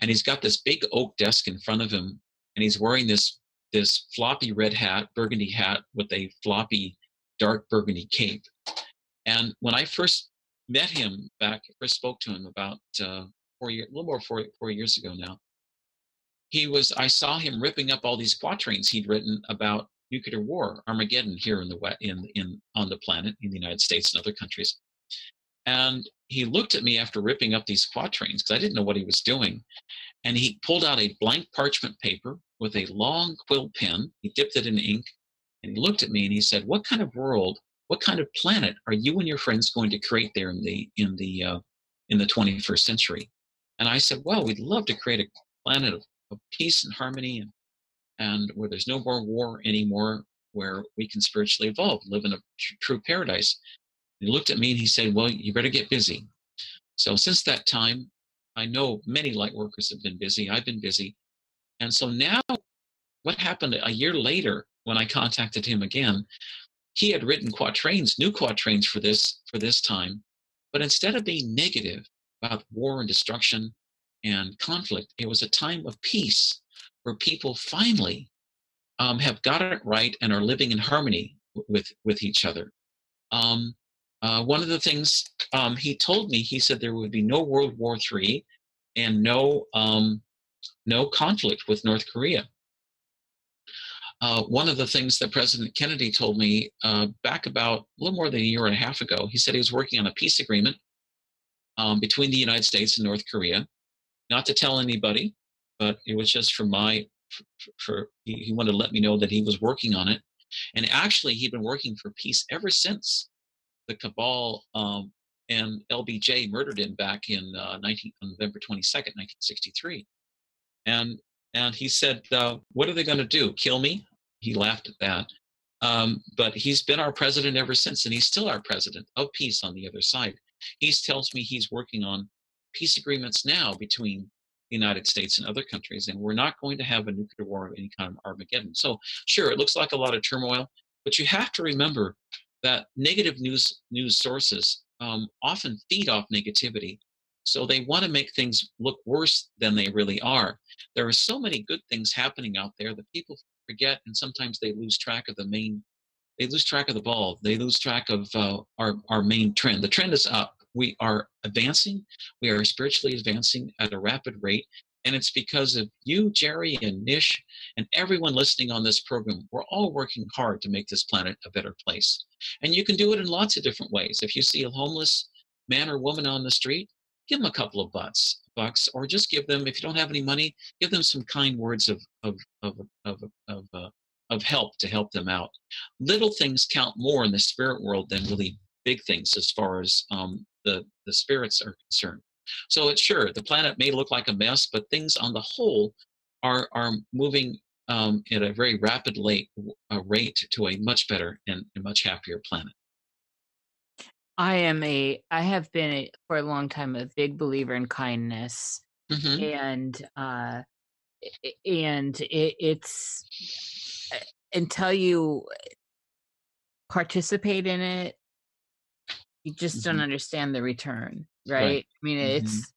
and he's got this big oak desk in front of him and he's wearing this this floppy red hat burgundy hat with a floppy dark burgundy cape and when i first met him back first spoke to him about uh, four years a little more four, four years ago now he was i saw him ripping up all these quatrains he'd written about nuclear war armageddon here in the west in in on the planet in the united states and other countries and he looked at me after ripping up these quatrains because I didn't know what he was doing. And he pulled out a blank parchment paper with a long quill pen. He dipped it in ink and he looked at me and he said, What kind of world, what kind of planet are you and your friends going to create there in the in the uh, in the 21st century? And I said, Well, we'd love to create a planet of, of peace and harmony and and where there's no more war anymore, where we can spiritually evolve, live in a tr- true paradise. He looked at me and he said, Well, you better get busy. So since that time, I know many light workers have been busy. I've been busy. And so now, what happened a year later when I contacted him again, he had written quatrains, new quatrains for this for this time, but instead of being negative about war and destruction and conflict, it was a time of peace where people finally um, have got it right and are living in harmony with with each other. Um, uh, one of the things um, he told me, he said there would be no World War III and no um, no conflict with North Korea. Uh, one of the things that President Kennedy told me uh, back about a little more than a year and a half ago, he said he was working on a peace agreement um, between the United States and North Korea. Not to tell anybody, but it was just for my for, for he, wanted to let me know that he was working on it. And actually, he'd been working for peace ever since the cabal um, and LBJ murdered him back in uh, 19, November 22nd, 1963. And, and he said, uh, What are they going to do? Kill me? He laughed at that. Um, but he's been our president ever since, and he's still our president of peace on the other side. He tells me he's working on peace agreements now between the United States and other countries, and we're not going to have a nuclear war of any kind of Armageddon. So, sure, it looks like a lot of turmoil, but you have to remember that negative news news sources um, often feed off negativity. So they want to make things look worse than they really are. There are so many good things happening out there that people forget, and sometimes they lose track of the main. They lose track of the ball. They lose track of uh, our our main trend. The trend is up. We are advancing. We are spiritually advancing at a rapid rate, and it's because of you, Jerry, and Nish, and everyone listening on this program. We're all working hard to make this planet a better place. And you can do it in lots of different ways. If you see a homeless man or woman on the street, give them a couple of bucks, bucks, or just give them, if you don't have any money, give them some kind words of, of, of, of, of uh, of help to help them out. Little things count more in the spirit world than really big things as far as um, the the spirits are concerned. So it's sure the planet may look like a mess, but things on the whole are are moving um, at a very rapid late, uh, rate to a much better and a much happier planet. I am a I have been a, for a long time a big believer in kindness hmm and uh and it, it's uh, until you participate in it you just don't hmm understand the return Right. right? I mean hmm it's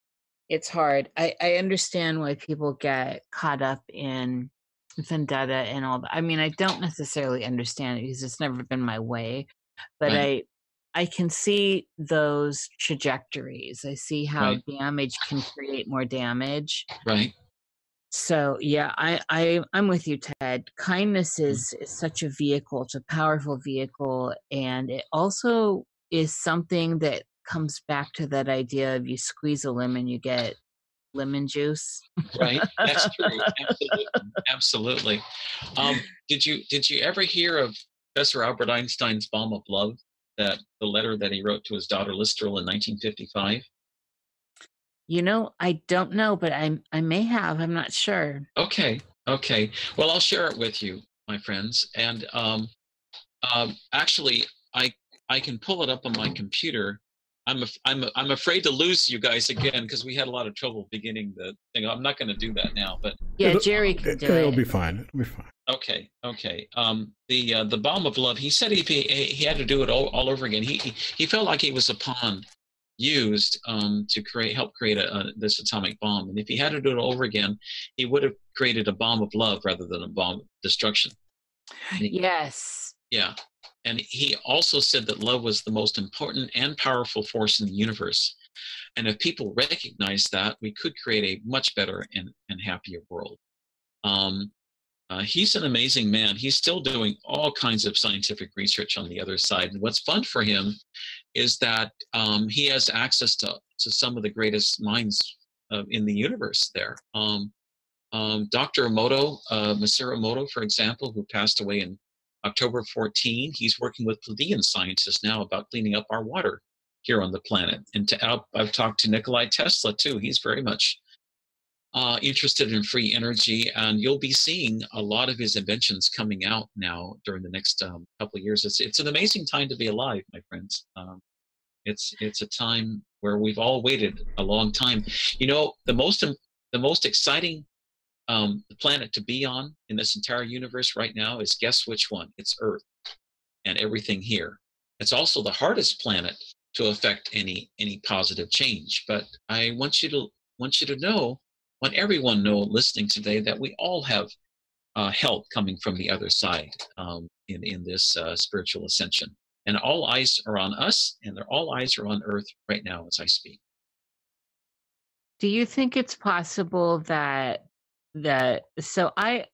it's hard. I i understand why people get caught up in vendetta and all that i mean i don't necessarily understand it because it's never been my way but Right. I can see those trajectories i see how Right. damage can create more damage Right. so yeah i i i'm with you ted kindness Mm. is, is such a vehicle it's a powerful vehicle and it also is something that comes back to that idea of you squeeze a lemon you get lemon juice Right. That's true. Absolutely. Absolutely. Um, did you did you ever hear of Professor Albert Einstein's bomb of love? That the letter that he wrote to his daughter Lieserl in 1955. you know i don't know but i i may have i'm not sure Okay. Okay. Well, I'll share it with you, my friends. And um, um, actually, I I can pull it up on my computer. I'm af- I'm I'm afraid to lose you guys again because we had a lot of trouble beginning the thing. I'm not going to do that now, but yeah jerry can do It, do will it be fine. It'll be fine. Okay, okay. Um, the uh, the bomb of love. He said he he, he had to do it all, all over again. He, he he felt like he was a pawn used um, to create help create a, a, this atomic bomb. And if he had to do it over again, he would have created a bomb of love rather than a bomb of destruction. yes Yeah. And he also said that love was the most important and powerful force in the universe. And if people recognize that, we could create a much better and, and happier world. Um, uh, he's an amazing man. He's still doing all kinds of scientific research on the other side. And what's fun for him is that um, he has access to, to some of the greatest minds uh, in the universe there. Um, um, Dr. Emoto, uh, Masaru Emoto, for example, who passed away in October 14, he's working with Pleiadian scientists now about cleaning up our water here on the planet. And to, I've, I've talked to Nikolai Tesla too. He's very much uh, interested in free energy, and you'll be seeing a lot of his inventions coming out now during the next um, couple of years. It's it's an amazing time to be alive, my friends. Um, it's it's a time where we've all waited a long time. You know, the most the most exciting um, planet to be on in this entire universe right now is guess which one? It's Earth, and everything here. It's also the hardest planet to affect any any positive change. But I want you to want you to know, want everyone know listening today that we all have uh, help coming from the other side um, in in this uh, spiritual ascension. And all eyes are on us, and they're all eyes are on Earth right now as I speak. do you think it's possible that that so i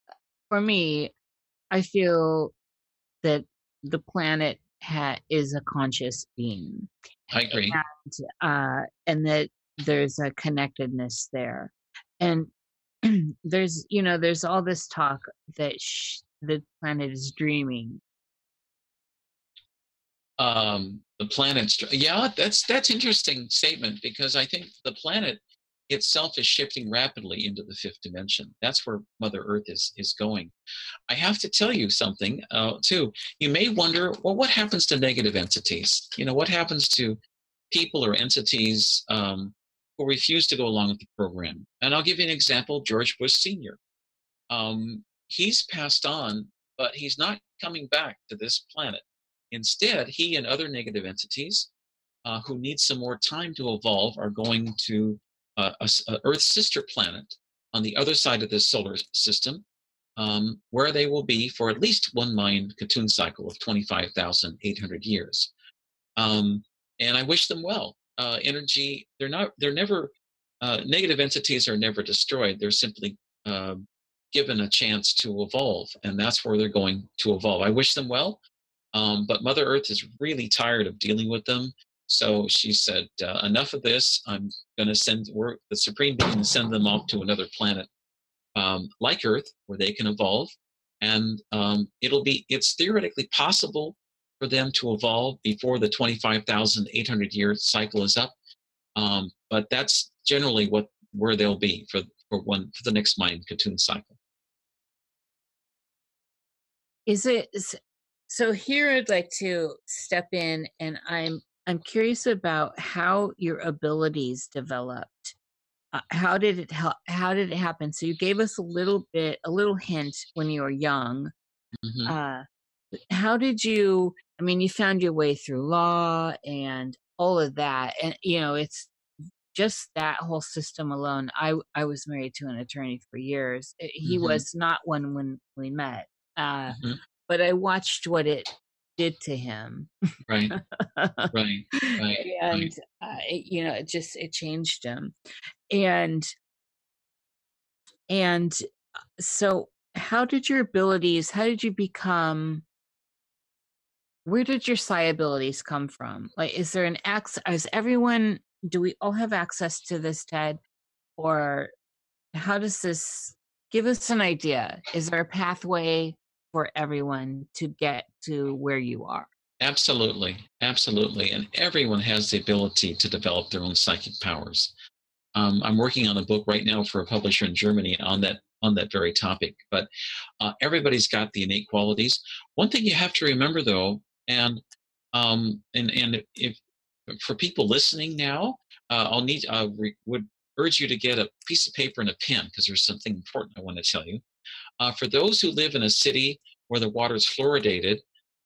for me i feel that the planet ha- is a conscious being I agree. and uh and that there's a connectedness there and there's you know there's all this talk that sh- the planet is dreaming. Um, the planet's yeah that's that's interesting statement because i think the planet itself is shifting rapidly into the fifth dimension. That's where mother earth is is going. I have to tell you something uh, too. You may wonder well what happens to negative entities? You know what happens to people or entities um, who refuse to go along with the program and i'll give you an example george bush senior um, he's passed on but he's not coming back to this planet Instead, he and other negative entities uh, who need some more time to evolve are going to uh, a, a Earth's sister planet on the other side of this solar system, um, where they will be for at least one Mayan Katun cycle of 25,800 years. Um, and I wish them well. Uh, energy, they're not, they're never, uh, negative entities are never destroyed. They're simply uh, given a chance to evolve, and that's where they're going to evolve. I wish them well. Um, but Mother Earth is really tired of dealing with them. So she said, uh, enough of this. I'm going to send we're, the Supreme Being send them off to another planet um, like Earth where they can evolve and um, it'll be it's theoretically possible for them to evolve before the 25,800 year cycle is up. Um, but that's generally what where they'll be for for one for the next Mayan Katun cycle. Is it so? Here, I'd like to step in, and I'm I'm curious about how your abilities developed. Uh, how did it help? How did it happen? So you gave us a little bit, a little hint when you were young. Mm-hmm. Uh, how did you? I mean, you found your way through law and all of that, and you know, it's just that whole system alone. I I was married to an attorney for years. He mm-hmm. was not one when we met, uh, mm-hmm. but I watched what it did to him. Right, right, right. and right. Uh, it, you know, it just it changed him, and and uh, so how did your abilities? How did you become? Where did your psi abilities come from? Like, is there an access? Is everyone? Do we all have access to this, Ted? Or how does this give us an idea? Is there a pathway for everyone to get to where you are. Absolutely, absolutely. And everyone has the ability to develop their own psychic powers. Um, I'm working on a book right now for a publisher in Germany on that on that very topic. But uh, everybody's got the innate qualities. One thing you have to remember, though, and um, and and if for people listening now, uh, I'll need uh, re- would urge you to get a piece of paper and a pen because there's something important I want to tell you. Uh, for those who live in a city where the water is fluoridated,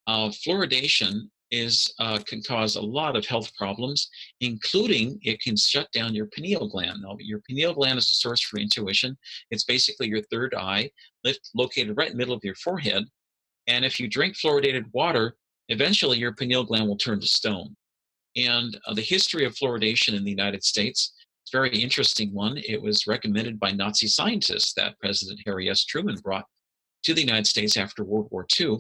uh, fluoridation is uh, can cause a lot of health problems, including it can shut down your pineal gland. Now, your pineal gland is a source for intuition. It's basically your third eye, lift, located right in the middle of your forehead. And if you drink fluoridated water, eventually your pineal gland will turn to stone. And uh, the history of fluoridation in the United States it's a very interesting one. It was recommended by Nazi scientists that President Harry S. Truman brought to the United States after World War II.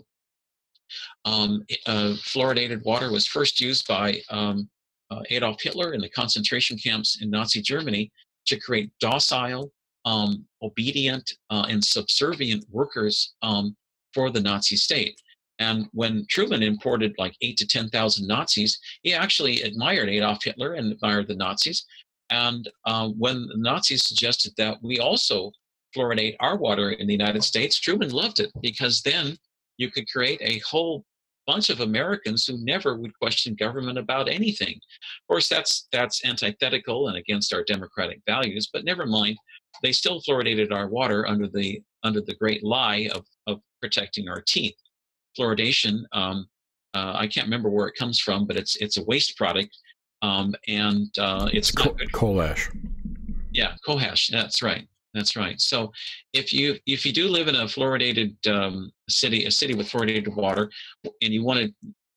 Um, uh, fluoridated water was first used by um, uh, Adolf Hitler in the concentration camps in Nazi Germany to create docile, um, obedient, uh, and subservient workers um, for the Nazi state. And when Truman imported like eight to 10,000 Nazis, he actually admired Adolf Hitler and admired the Nazis and uh, when the Nazis suggested that we also fluoridate our water in the United States, Truman loved it because then you could create a whole bunch of Americans who never would question government about anything. Of course, that's that's antithetical and against our democratic values. But never mind, they still fluoridated our water under the under the great lie of of protecting our teeth. Fluoridation. Um, uh, I can't remember where it comes from, but it's it's a waste product um, and uh, it's Co- coal ash. Yeah, coal ash. That's right. That's right. So, if you if you do live in a fluoridated um, city, a city with fluoridated water, and you want to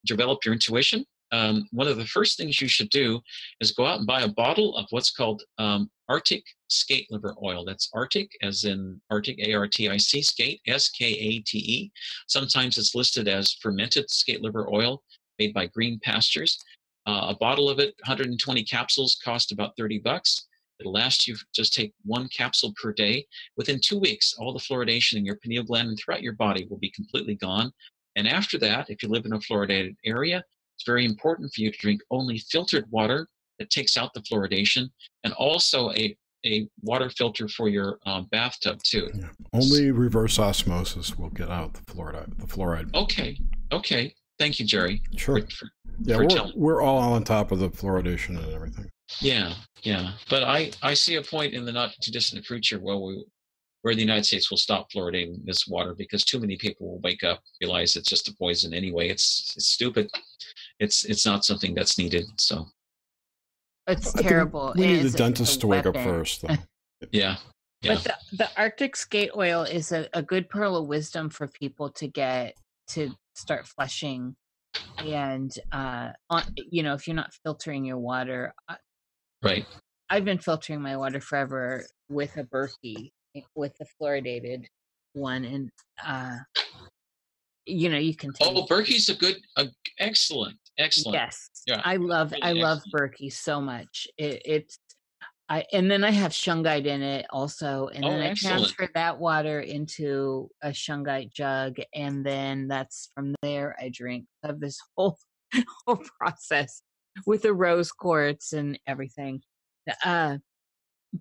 develop your intuition, um, one of the first things you should do is go out and buy a bottle of what's called um, Arctic skate liver oil. That's Arctic, as in Arctic, A R T I C, skate, S K A T E. Sometimes it's listed as fermented skate liver oil made by Green Pastures. Uh, a bottle of it, 120 capsules, cost about 30 bucks. It'll last you just take one capsule per day. Within two weeks, all the fluoridation in your pineal gland and throughout your body will be completely gone. And after that, if you live in a fluoridated area, it's very important for you to drink only filtered water that takes out the fluoridation and also a, a water filter for your um, bathtub too. Yeah. Only reverse osmosis will get out the fluoride. The fluoride. Okay. Okay. Thank you, Jerry. Sure. For, for, yeah, we're, we're all on top of the fluoridation and everything. Yeah, yeah. But I, I see a point in the not too distant future where we where the United States will stop fluoridating this water because too many people will wake up, realize it's just a poison anyway. It's it's stupid. It's it's not something that's needed. So it's terrible. We need the dentist to wake up first, though. yeah. Yeah. But the, the Arctic skate oil is a, a good pearl of wisdom for people to get to start flushing and uh on, you know if you're not filtering your water right i've been filtering my water forever with a berkey with the fluoridated one and uh you know you can oh berkey's a good uh, excellent excellent yes yeah i love i love berkey so much it, it's I and then I have shungite in it also, and Oh, then I excellent. transfer that water into a shungite jug, and then that's from there I drink. I have this whole whole process with the rose quartz and everything. Uh,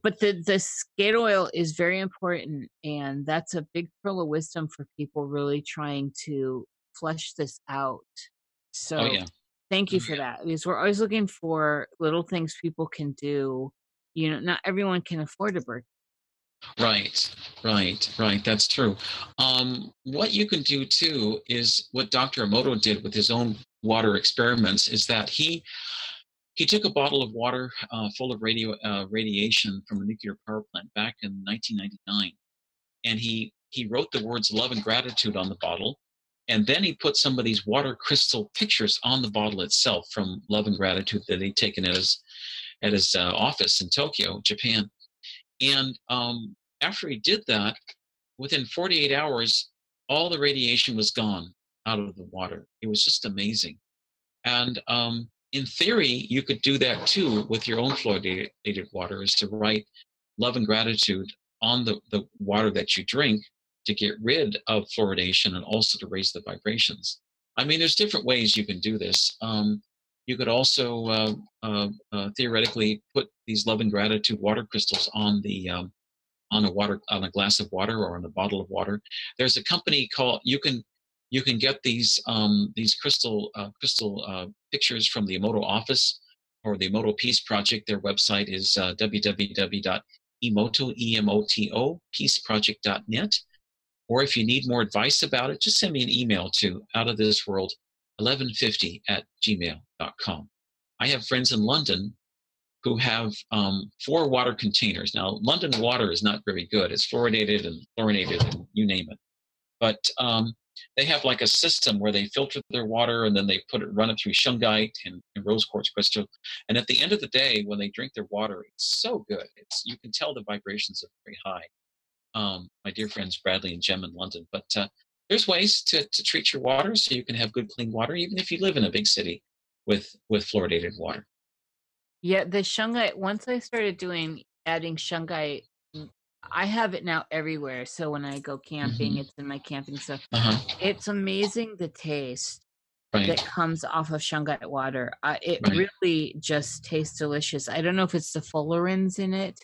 but the the skate oil is very important, and that's a big pearl of wisdom for people really trying to flush this out. So Oh yeah. Thank you for that because we're always looking for little things people can do. You know, not everyone can afford a Berkey. Right, right, right. That's true. Um, what you can do too is what Dr. Emoto did with his own water experiments is that he he took a bottle of water uh, full of radio uh, radiation from a nuclear power plant back in 1999, and he he wrote the words love and gratitude on the bottle, and then he put some of these water crystal pictures on the bottle itself from love and gratitude that he'd taken at his at his uh, office in Tokyo, Japan. And um, after he did that, within 48 hours, all the radiation was gone out of the water. It was just amazing. And um, in theory, you could do that too with your own fluoridated water, is to write love and gratitude on the, the water that you drink to get rid of fluoridation and also to raise the vibrations. I mean, there's different ways you can do this. Um, you could also uh, uh, uh, theoretically put these love and gratitude water crystals on the um, on a water on a glass of water or on a bottle of water. There's a company called you can you can get these um, these crystal uh, crystal uh, pictures from the Emoto office or the Emoto Peace Project. Their website is uh, www.emoto Or if you need more advice about it, just send me an email to out of this world 1150 at gmail.com. I have friends in London who have um, four water containers. Now, London water is not very good. It's fluoridated and chlorinated and you name it. But um, they have like a system where they filter their water and then they put it, run it through shungite and, and rose quartz crystal. And at the end of the day, when they drink their water, it's so good. It's you can tell the vibrations are very high. Um, my dear friends Bradley and Jem in London. But uh, there's ways to, to treat your water so you can have good clean water, even if you live in a big city with with fluoridated water. Yeah, the shungite. Once I started doing adding shungite, mm, I have it now everywhere. So when I go camping, Mhm. it's in my camping stuff. Uh-huh. It's amazing the taste Right. that comes off of shungite water. Uh, it Right. really just tastes delicious. I don't know if it's the fullerenes in it.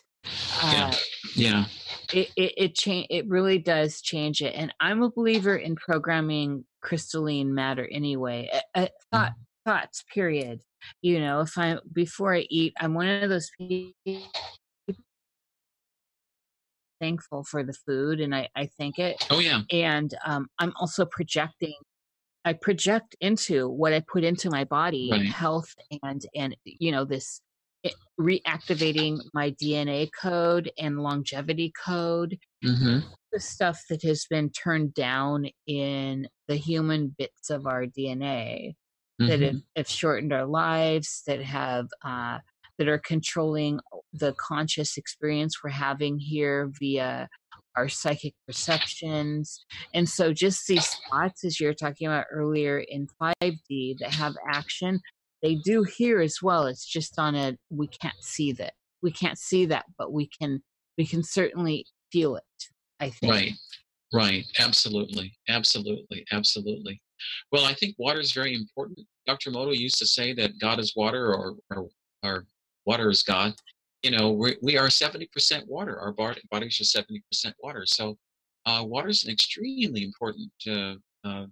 Yeah. Uh, Yeah. it it it, cha- it really does change it and i'm a believer in programming crystalline matter anyway uh, uh, thought thoughts period you know if i before i eat i'm one of those people thankful for the food and i i thank it Oh yeah. and um i'm also projecting i project into what i put into my body Right. health and and you know this reactivating my dna code and longevity code hmm the stuff that has been turned down in the human bits of our DNA that Mm-hmm. have, have shortened our lives, that have uh, that are controlling the conscious experience we're having here via our psychic perceptions. And so, just these spots, as you were talking about earlier in 5D, that have action, they do here as well. It's just on a we can't see that. We can't see that, but we can we can certainly feel it. I think. Right. Right. Absolutely. Absolutely. Absolutely. Well, I think water is very important. Dr. Emoto used to say that God is water or, or, or water is God. You know, we, we are 70% water. Our bod- bodies are 70% water. So uh, water is an extremely important uh, uh,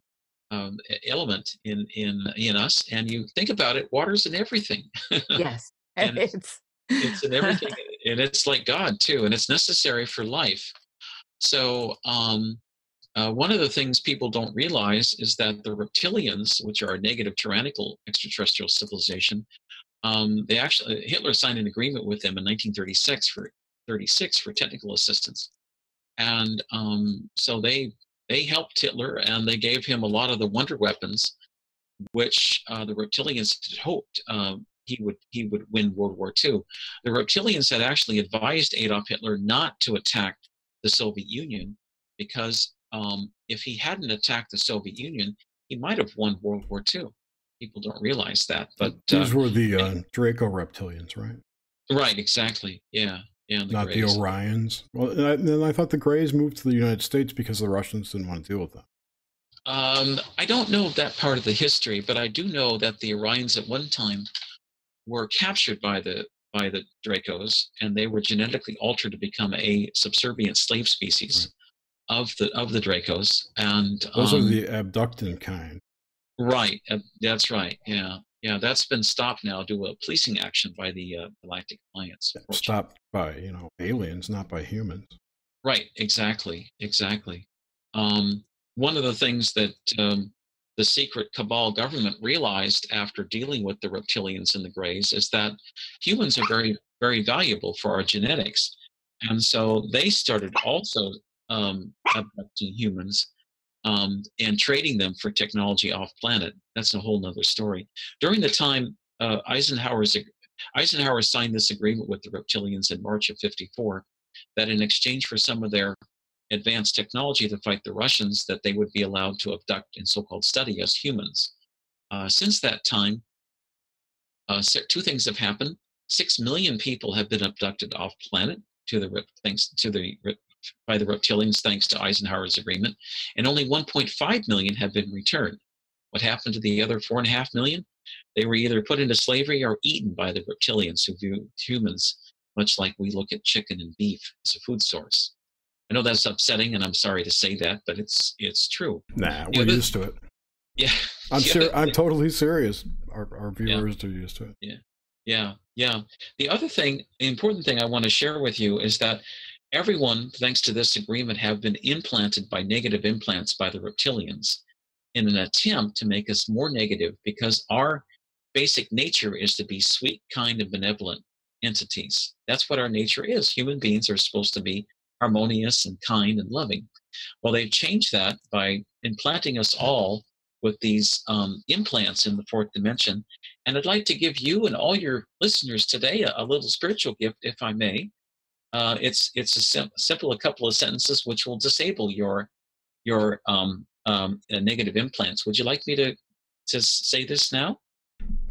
um, element in, in, in us. And you think about it, water's in everything. Yes. And it's it's in everything and it's like god too and it's necessary for life so um, uh, one of the things people don't realize is that the reptilians which are a negative tyrannical extraterrestrial civilization um, they actually hitler signed an agreement with them in 1936 for 36 for technical assistance and um, so they they helped hitler and they gave him a lot of the wonder weapons which uh, the reptilians had hoped um, he would he would win World War II. The reptilians had actually advised Adolf Hitler not to attack the Soviet Union because um, if he hadn't attacked the Soviet Union, he might have won World War II. People don't realize that, but uh, These were the uh, Draco reptilians, right? Right, exactly. Yeah, yeah. The not Greys. the Orions. Well, and I, I, thought the Greys moved to the United States because the Russians didn't want to deal with them. Um, I don't know that part of the history, but I do know that the Orions at one time were captured by the by the Dracos, and they were genetically altered to become a subservient slave species right. of the of the Dracos. And those um, are the abducting kind. Right. Uh, that's right. Yeah. Yeah. That's been stopped now due to a policing action by the uh, Galactic Alliance. Stopped by you know aliens, not by humans. Right. Exactly. Exactly. Um, one of the things that um, the secret cabal government realized after dealing with the reptilians and the greys is that humans are very very valuable for our genetics and so they started also um, abducting humans um, and trading them for technology off planet that's a whole nother story during the time uh, eisenhower's eisenhower signed this agreement with the reptilians in march of 54 that in exchange for some of their advanced technology to fight the Russians that they would be allowed to abduct and so-called study as humans. Uh, since that time, uh, two things have happened. Six million people have been abducted off planet to the thanks to the by the reptilians thanks to Eisenhower's agreement, and only 1.5 million have been returned. What happened to the other four and a half million? They were either put into slavery or eaten by the reptilians who view humans much like we look at chicken and beef as a food source. I know that's upsetting, and I'm sorry to say that, but it's it's true. Nah, we're used to it. Yeah, I'm sure. I'm totally serious. Our our viewers yeah. are used to it. Yeah, yeah, yeah. The other thing, the important thing I want to share with you is that everyone, thanks to this agreement, have been implanted by negative implants by the reptilians in an attempt to make us more negative because our basic nature is to be sweet, kind, and benevolent entities. That's what our nature is. Human beings are supposed to be harmonious and kind and loving. Well, they've changed that by implanting us all with these um, implants in the fourth dimension. And I'd like to give you and all your listeners today a, a little spiritual gift, if I may. Uh, it's it's a sim- simple a couple of sentences which will disable your your um, um, uh, negative implants. Would you like me to to say this now?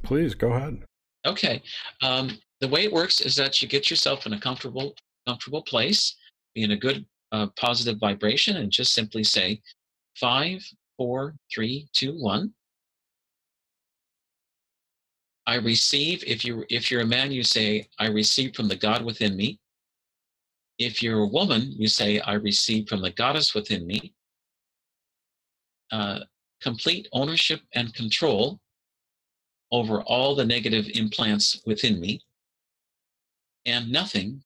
Please go ahead. Okay. Um, the way it works is that you get yourself in a comfortable comfortable place be in a good uh, positive vibration and just simply say five, four, three, two, one. I receive. If you if you're a man, you say I receive from the God within me. If you're a woman, you say I receive from the goddess within me. Uh, complete ownership and control over all the negative implants within me, and nothing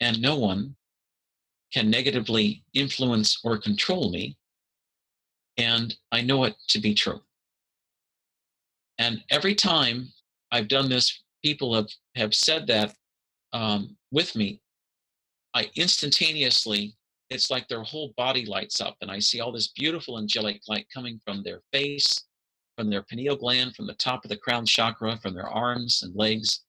and no one can negatively influence or control me. And I know it to be true. And every time I've done this, people have, have said that um, with me. I instantaneously, it's like their whole body lights up, and I see all this beautiful angelic light coming from their face, from their pineal gland, from the top of the crown chakra, from their arms and legs.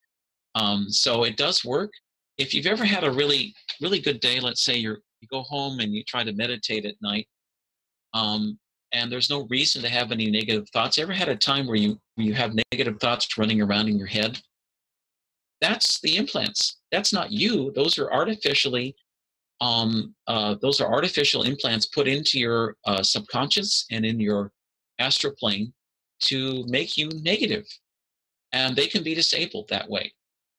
Um, so it does work. If you've ever had a really really good day let's say you're you go home and you try to meditate at night um, and there's no reason to have any negative thoughts ever had a time where you where you have negative thoughts running around in your head? That's the implants that's not you those are artificially um, uh, those are artificial implants put into your uh, subconscious and in your astral plane to make you negative and they can be disabled that way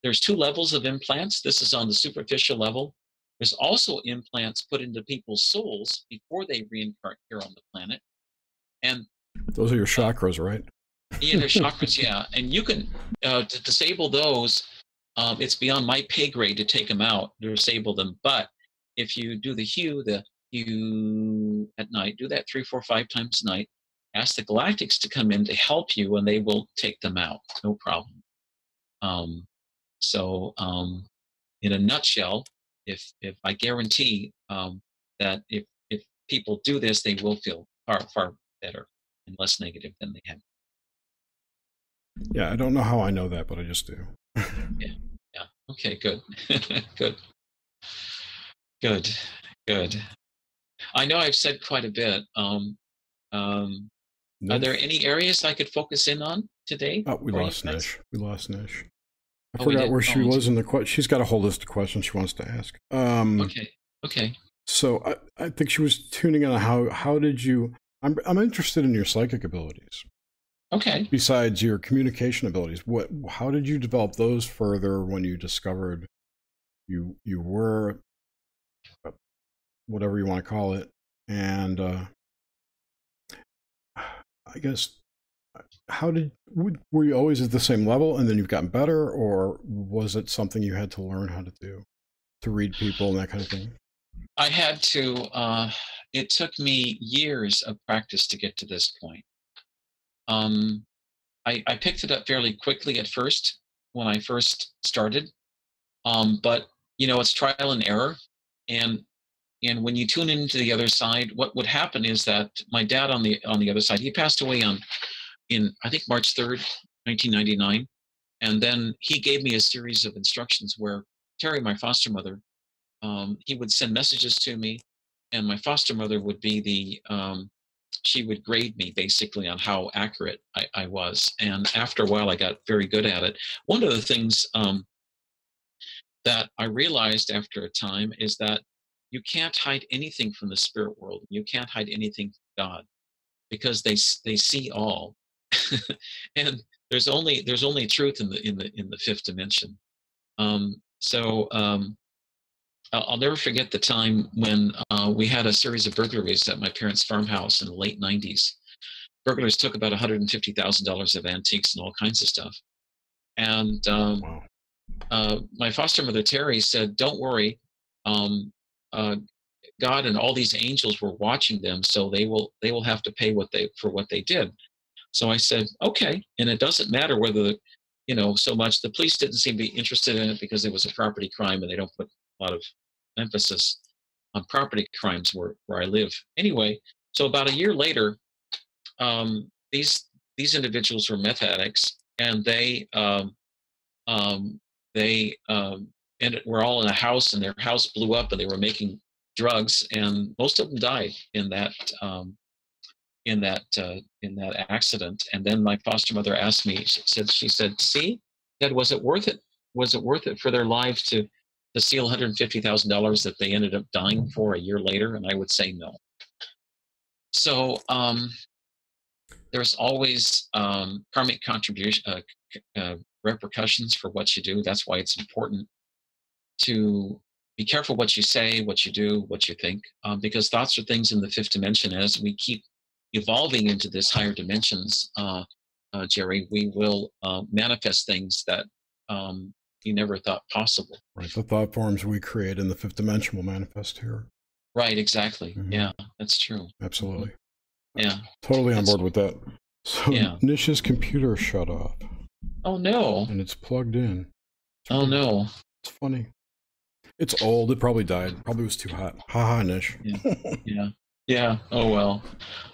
there's two levels of implants. This is on the superficial level. There's also implants put into people's souls before they reincarnate here on the planet. And those are your chakras, right? yeah, they're chakras, yeah. And you can uh, to disable those. Um, it's beyond my pay grade to take them out, to disable them. But if you do the hue, the hue at night, do that three, four, five times a night. Ask the galactics to come in to help you, and they will take them out. No problem. Um, so, um, in a nutshell, if if I guarantee um, that if if people do this, they will feel far far better and less negative than they have. Yeah, I don't know how I know that, but I just do. yeah, yeah. Okay, good, good, good, good. I know I've said quite a bit. Um, um, Are there any areas I could focus in on today? Oh, we lost Nish. We lost Nish. I Oh, forgot where she Oh, was in the question. She's got a whole list of questions she wants to ask. Um, Okay. Okay. So I, I think she was tuning in on how how did you? I'm I'm interested in your psychic abilities Okay. besides your communication abilities. What how did you develop those further when you discovered you you were uh, whatever you want to call it and uh, I guess how did would- were you always at the same level and then you've gotten better or was it something you had to learn how to do to read people and that kind of thing? I had to, uh, it took me years of practice to get to this point. Um, I, I picked it up fairly quickly at first when I first started. Um, but, you know, it's trial and error. And and when you tune into the other side, what would happen is that my dad on the on the other side, he passed away on in I think March 3rd, 1999. And then he gave me a series of instructions where Terry, my foster mother, um, he would send messages to me and my foster mother would be the um, she would grade me basically on how accurate I, I, was. And after a while i got very good at it. One of the things um, that i realized after a time is that you can't hide anything from the spirit world. You can't hide anything from god because they they see all. And there's only there's only truth in the in the in the fifth dimension. Um, so um, I'll never forget the time when uh, we had a series of burglaries at my parents' farmhouse in the late 90s. Burglars took about $150,000 of antiques and all kinds of stuff. And um, Wow. uh, my foster mother, Terry, said, Don't worry. Um, uh, God and all these angels were watching them, so they will they will have to pay what they for what they did. So I said, okay. And it doesn't matter whether the, you know, so much. The police didn't seem to be interested in it because it was a property crime, and they don't put a lot of emphasis on property crimes where, where I live. Anyway, so about a year later, um, these these individuals were meth addicts, and they um, um, they um, and were all in a house, and their house blew up, and they were making drugs, and most of them died in that um, in that uh, in that accident. And then my foster mother asked me, she said, she said, "See, Dad, was it worth it? Was it worth it for their lives to?" To steal $150,000 that they ended up dying for a year later? And I would say no. So um, there's always um, karmic contribution, uh, uh, repercussions for what you do. That's why it's important to be careful what you say, what you do, what you think, um, because thoughts are things in the fifth dimension. As we keep evolving into this higher dimensions, uh, uh, Jerry, we will uh, manifest things that um, you never thought possible. Right. The thought forms we create in the fifth dimension will manifest here. Right, exactly. Mhm. Yeah, that's true. Absolutely. Yeah. Totally on That's- board with that. So Yeah. Nish's computer shut off Oh no. and it's plugged in. Oh no. It's funny. It's old. It probably died. Probably was too hot. Ha ha, Nish. Yeah. Yeah. Yeah. Oh well.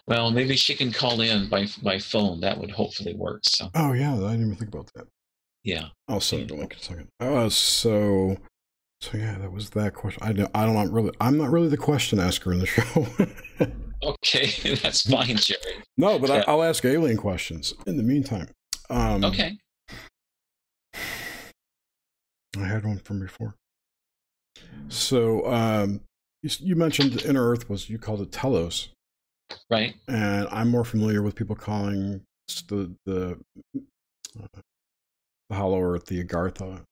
Well, maybe she can call in by by phone. That would hopefully work. So oh yeah, I didn't even think about that. Yeah. I'll send it a link in a second. Uh, so, so yeah, that was that question. I don't. I don't. I'm really. I'm not really the question asker in the show. Okay, that's fine, Jerry. no, but Yeah. I, I'll ask alien questions in the meantime. Um, Okay. I had one from before. So, um, you, mentioned Inner Earth was you called it Telos, Right. and I'm more familiar with people calling the the uh, the Hollow Earth the Agartha,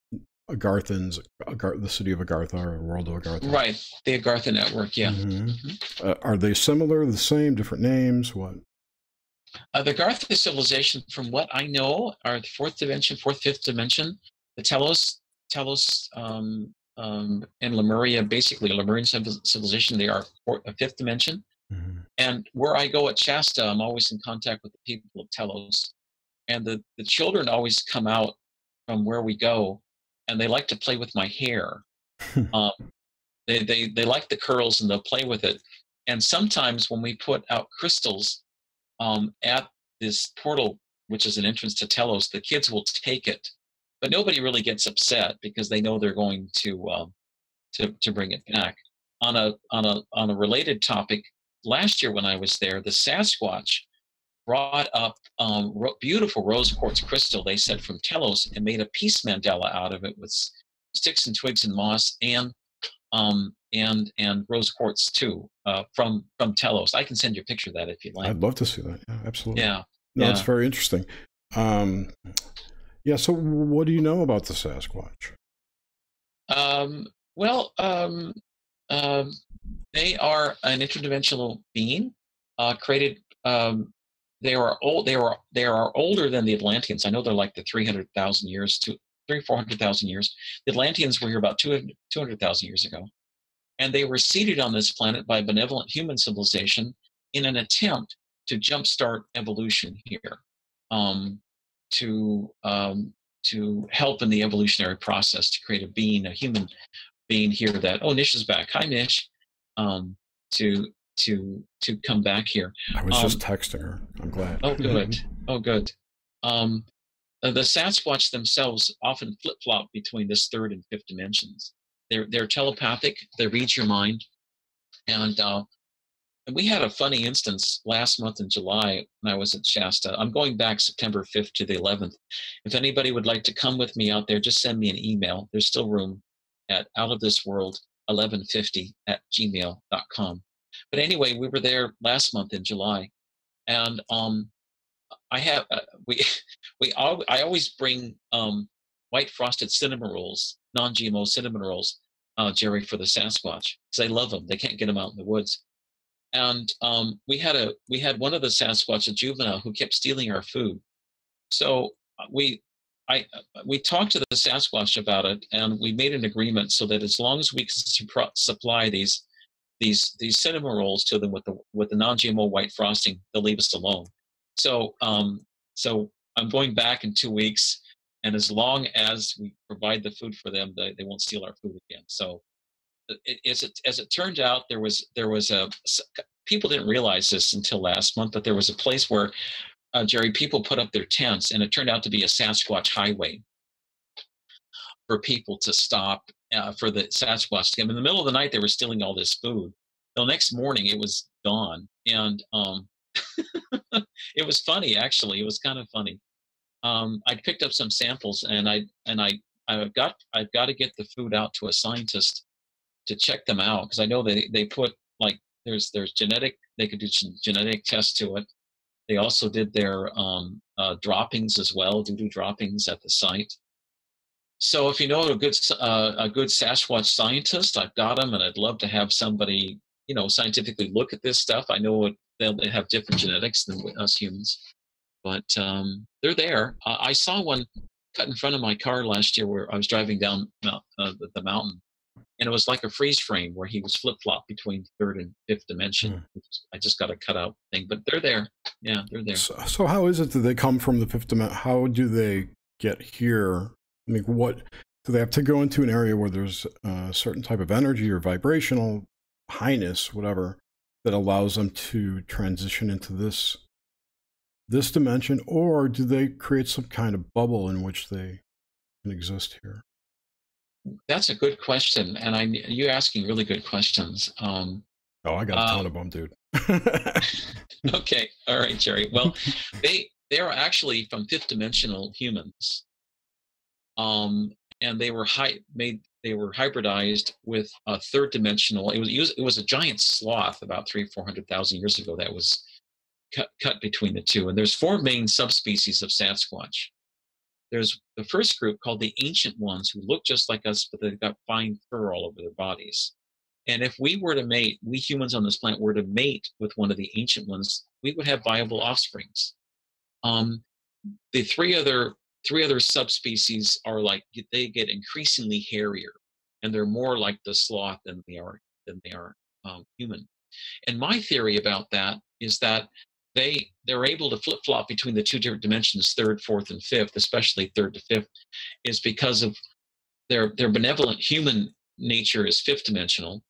Agarthans, Agar, the city of Agartha or world of Agartha. Right. The Agartha network. Yeah. Mhm. Uh, are they similar, the same, different names? What? Uh, the Agartha civilization, from what I know, are the fourth dimension, fourth, fifth dimension. The Telos, Telos, um, um, and Lemuria, basically Lemurian civilization, they are four, a fifth dimension. Mhm. And where I go at Shasta, I'm always in contact with the people of Telos. And the, the children always come out from where we go and they like to play with my hair. um, they, they, they like the curls and they'll play with it. And sometimes when we put out crystals um, at this portal, which is an entrance to Telos, the kids will take it. But nobody really gets upset because they know they're going to, um, to, to bring it back. On a, on, a, on a related topic, last year when I was there, the Sasquatch brought up um, ro- beautiful rose quartz crystal. They said from Telos and made a peace mandala out of it with sticks and twigs and moss and um, and and rose quartz too uh, from from Telos. I can send you a picture of that if you'd like. I'd love to see that. Yeah, absolutely. Yeah. No, it's very interesting. Um, yeah. So, what do you know about the Sasquatch? Um, well, um, um, they are an interdimensional being uh, created. Um, they are old. They are they are older than the Atlanteans. I know they're like the three hundred thousand years to three four hundred thousand years. The Atlanteans were here about 200,000 years ago, and they were seeded on this planet by benevolent human civilization in an attempt to jumpstart evolution here, um, to um, to help in the evolutionary process to create a being, a human being here that oh Nish is back. Hi Nish. Um, to to to come back here. I was just Um, texting her. I'm glad. Oh good. oh good. Um, uh, the Sasquatch themselves often flip flop between this third and fifth dimensions. They're they're telepathic. They read your mind, and uh, and we had a funny instance last month in July when I was at Shasta. I'm going back September 5th to the 11th. If anybody would like to come with me out there, just send me an email. There's still room at out of this world 1150 at gmail.com. But anyway, we were there last month in July, and um, I have uh, we we al- I always bring um, white frosted cinnamon rolls, non-GMO cinnamon rolls, uh, Jerry, for the Sasquatch because I love them. They can't get them out in the woods and um, we had a we had one of the Sasquatch, a juvenile, who kept stealing our food. So uh, we I uh, we talked to the Sasquatch about it, and we made an agreement so that as long as we can supr- supply these these these cinnamon rolls to them with the with the non-GMO white frosting, they'll leave us alone. So um, so I'm going back in two weeks, and as long as we provide the food for them, they, they won't steal our food again. So it, as it as it turned out, there was there was a people didn't realize this until last month, but there was a place where uh, Jerry people put up their tents, and it turned out to be a Sasquatch highway for people to stop uh, for the Sasquatch to come. In the middle of the night, they were stealing all this food. The next morning, it was dawn, and um, it was funny. Actually, it was kind of funny. Um, I picked up some samples, and I and I I've got I've got to get the food out to a scientist to check them out because I know they they put like there's there's genetic they could do genetic tests to it. They also did their um, uh, droppings as well, doo doo droppings at the site. So if you know a good uh, a good Sasquatch scientist, I've got them, and I'd love to have somebody you know scientifically look at this stuff. I know it, they'll they have different genetics than us humans, but um, they're there. Uh, I saw one cut in front of my car last year where I was driving down uh, the, the mountain, and it was like a freeze frame where he was flip flop between third and fifth dimension. Hmm. I just got a cutout thing, but they're there. Yeah, they're there. So, so how is it that they come from the fifth dimension? How do they get here? I mean, what do they have to go into an area where there's a certain type of energy or vibrational highness, whatever, that allows them to transition into this this dimension, or do they create some kind of bubble in which they can exist here? That's a good question, and I you're asking really good questions. Um, Oh, I got a ton of them, dude. okay, all right, Jerry. Well, they they are actually from fifth dimensional humans, um, and they were made they were hybridized with a third dimensional. It was it was a giant sloth about three four hundred thousand years ago that was cut cut between the two. And there's four main subspecies of Sasquatch. There's the first group called the ancient ones who look just like us, but they've got fine fur all over their bodies. And if we were to mate, we humans on this planet were to mate with one of the ancient ones, we would have viable offsprings. Um, the three other three other subspecies are like they get increasingly hairier, and they're more like the sloth than they are than they are um, human. And my theory about that is that they they're able to flip flop between the two different dimensions, third, fourth, and fifth, especially third to fifth, is because of their their benevolent human nature is fifth dimensional,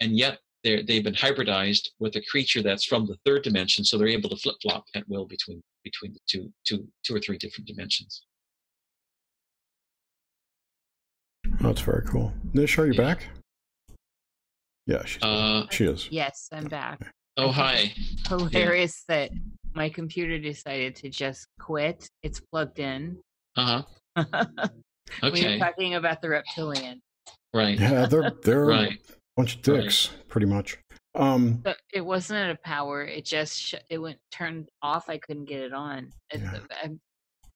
and yet they're, they've been hybridized with a creature that's from the third dimension, so they're able to flip flop at will between between the two two two or three different dimensions. Oh, that's very cool. Nish, are you Yeah. back? Yeah, she's Uh, she is. Yes, I'm back. oh hi. Hilarious that my computer decided to just quit. It's plugged in. Uh huh. okay. We were Okay. talking about the reptilian. Right. Yeah, they're they're Right. a bunch of dicks, pretty much. Um, But it wasn't at a power. It just sh- it went turned off. I couldn't get it on. It's Yeah. uh,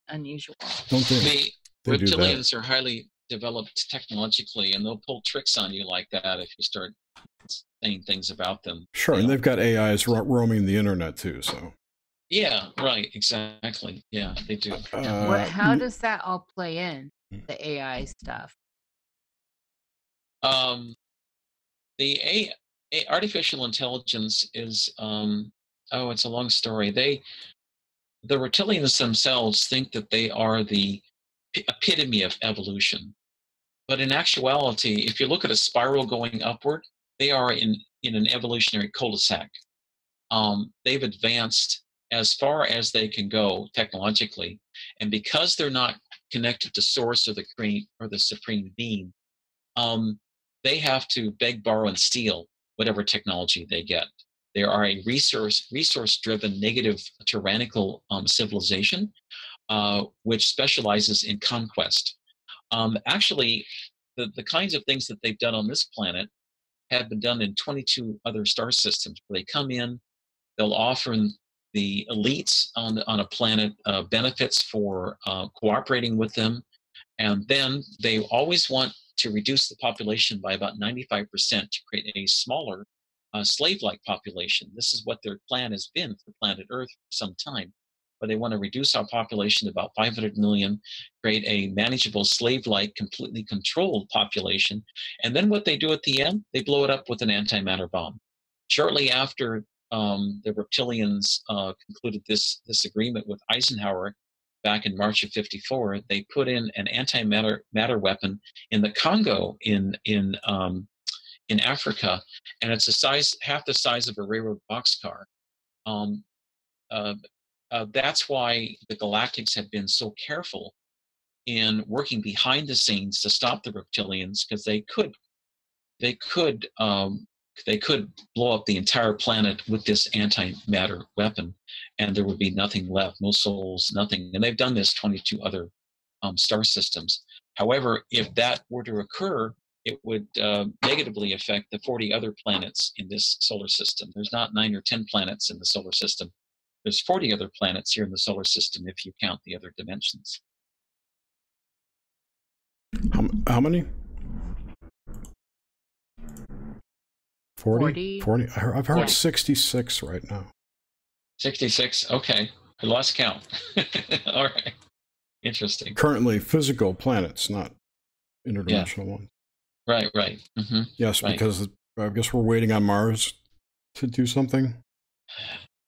unusual. don't they? The They do that. reptilians are highly developed technologically, and they'll pull tricks on you like that if you start saying things about them. Sure, and Yeah. they've got AIs ro- roaming the internet too. So, Yeah. Right. Exactly. Yeah, they do. uh, what? How does that all play in Mm. the AI stuff? Um, the a, a artificial intelligence is um, oh, it's a long story. They the reptilians themselves think that they are the epitome of evolution, but in actuality, if you look at a spiral going upward, they are in in an evolutionary cul-de-sac. Um, they've advanced as far as they can go technologically, and because they're not connected to source or the cream or the supreme being, um, they have to beg, borrow, and steal whatever technology they get. They are a resource resource driven, negative, tyrannical um, civilization, uh, which specializes in conquest. Um, actually, the, the kinds of things that they've done on this planet have been done in 22 other star systems. They come in, they'll offer the elites on on a planet uh, benefits for uh, cooperating with them, and then they always want to reduce the population by about 95% to create a smaller uh, slave-like population. This is what their plan has been for planet Earth for some time. But they want to reduce our population to about 500 million, create a manageable slave-like, completely controlled population, and then what they do at the end, they blow it up with an antimatter bomb. Shortly after um, the reptilians uh, concluded this this agreement with Eisenhower back in March of '54, they put in an antimatter matter weapon in the Congo in in um, in Africa, and it's the size half the size of a railroad boxcar. Um, uh, uh, that's why the Galactics have been so careful in working behind the scenes to stop the reptilians because they could they could um, they could blow up the entire planet with this antimatter weapon, and there would be nothing left, no souls, nothing. And they've done this 22 other um, star systems. However, if that were to occur, it would uh, negatively affect the 40 other planets in this solar system. There's not nine or 10 planets in the solar system. There's 40 other planets here in the solar system if you count the other dimensions. how, how many? 40? 40. 40? I heard, I've heard Yeah. 66 right now. 66. Okay. I lost count. All right. Interesting. Currently, physical planets, not interdimensional ones. Right, right. hmm Yes, Right. because I guess we're waiting on Mars to do something.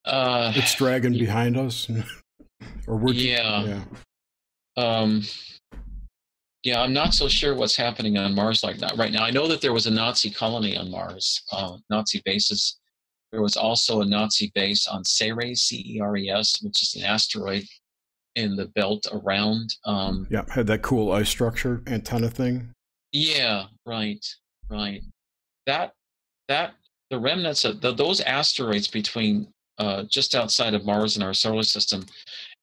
Uh, It's dragging behind us. or we're yeah. yeah. Um, yeah, I'm not so sure what's happening on Mars like that right now. I know that there was a Nazi colony on Mars, uh, Nazi bases. There was also a Nazi base on Ceres, C-E-R-E-S, which is an asteroid in the belt around. Um, Yeah, had that cool ice structure antenna thing. yeah, right, right. That that the remnants of the, those asteroids between uh, just outside of Mars in our solar system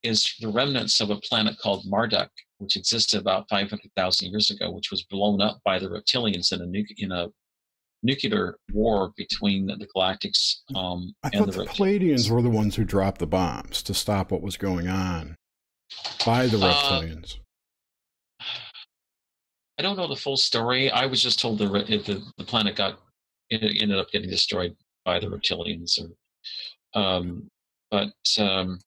is the remnants of a planet called Marduk, which existed about 500,000 years ago, which was blown up by the reptilians in a nu- in a nuclear war between the Galactics um, I and thought the the. Pleiadians were the ones who dropped the bombs to stop what was going on by the Uh, reptilians. I don't know the full story. I was just told the the, the planet got it ended up getting destroyed by the reptilians, or um, but um,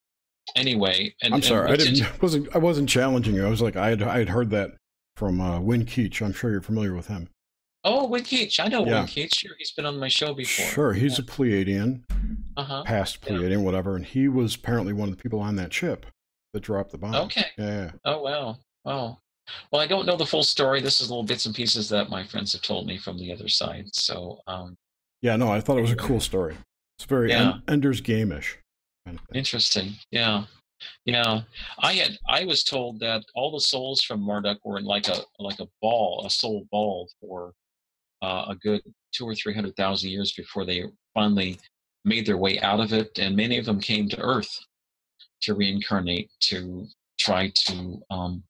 anyway. And, I'm sorry, I didn't wasn't I wasn't challenging you. I was like I had I had heard that from uh, Win Keach. I'm sure you're familiar with him. Oh, Win Keach. I know Yeah. Win Keach. Sure, he's been on my show before. Sure, he's a Pleiadian, Uh huh. past Yeah. Pleiadian, whatever, and he was apparently one of the people on that ship that dropped the bomb. Okay. Yeah. Oh wow. Wow. Well, I don't know the full story. This is little bits and pieces that my friends have told me from the other side. So, um, Yeah, no, I thought it was a cool story. It's very Yeah. En- Ender's Game-ish. Kind of. Interesting. Yeah. Yeah. I had I was told that all the souls from Marduk were in like a like a ball, a soul ball for uh, a good two or three hundred thousand years before they finally made their way out of it, and many of them came to Earth to reincarnate to try to um,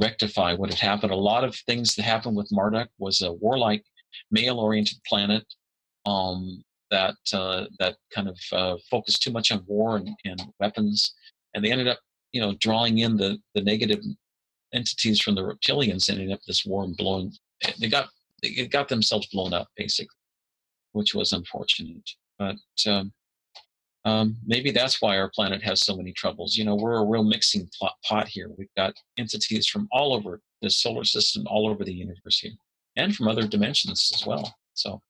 rectify what had happened. A lot of things that happened with Marduk was a warlike, male-oriented planet um, that uh, that kind of uh, focused too much on war and, and, weapons, and they ended up, you know, drawing in the the negative entities from the reptilians, ending up this war and blowing. They got they got themselves blown up basically, which was unfortunate. But um, um, maybe that's why our planet has so many troubles. You know, we're a real mixing pot here. We've got entities from all over the solar system, all over the universe here, and from other dimensions as well. So,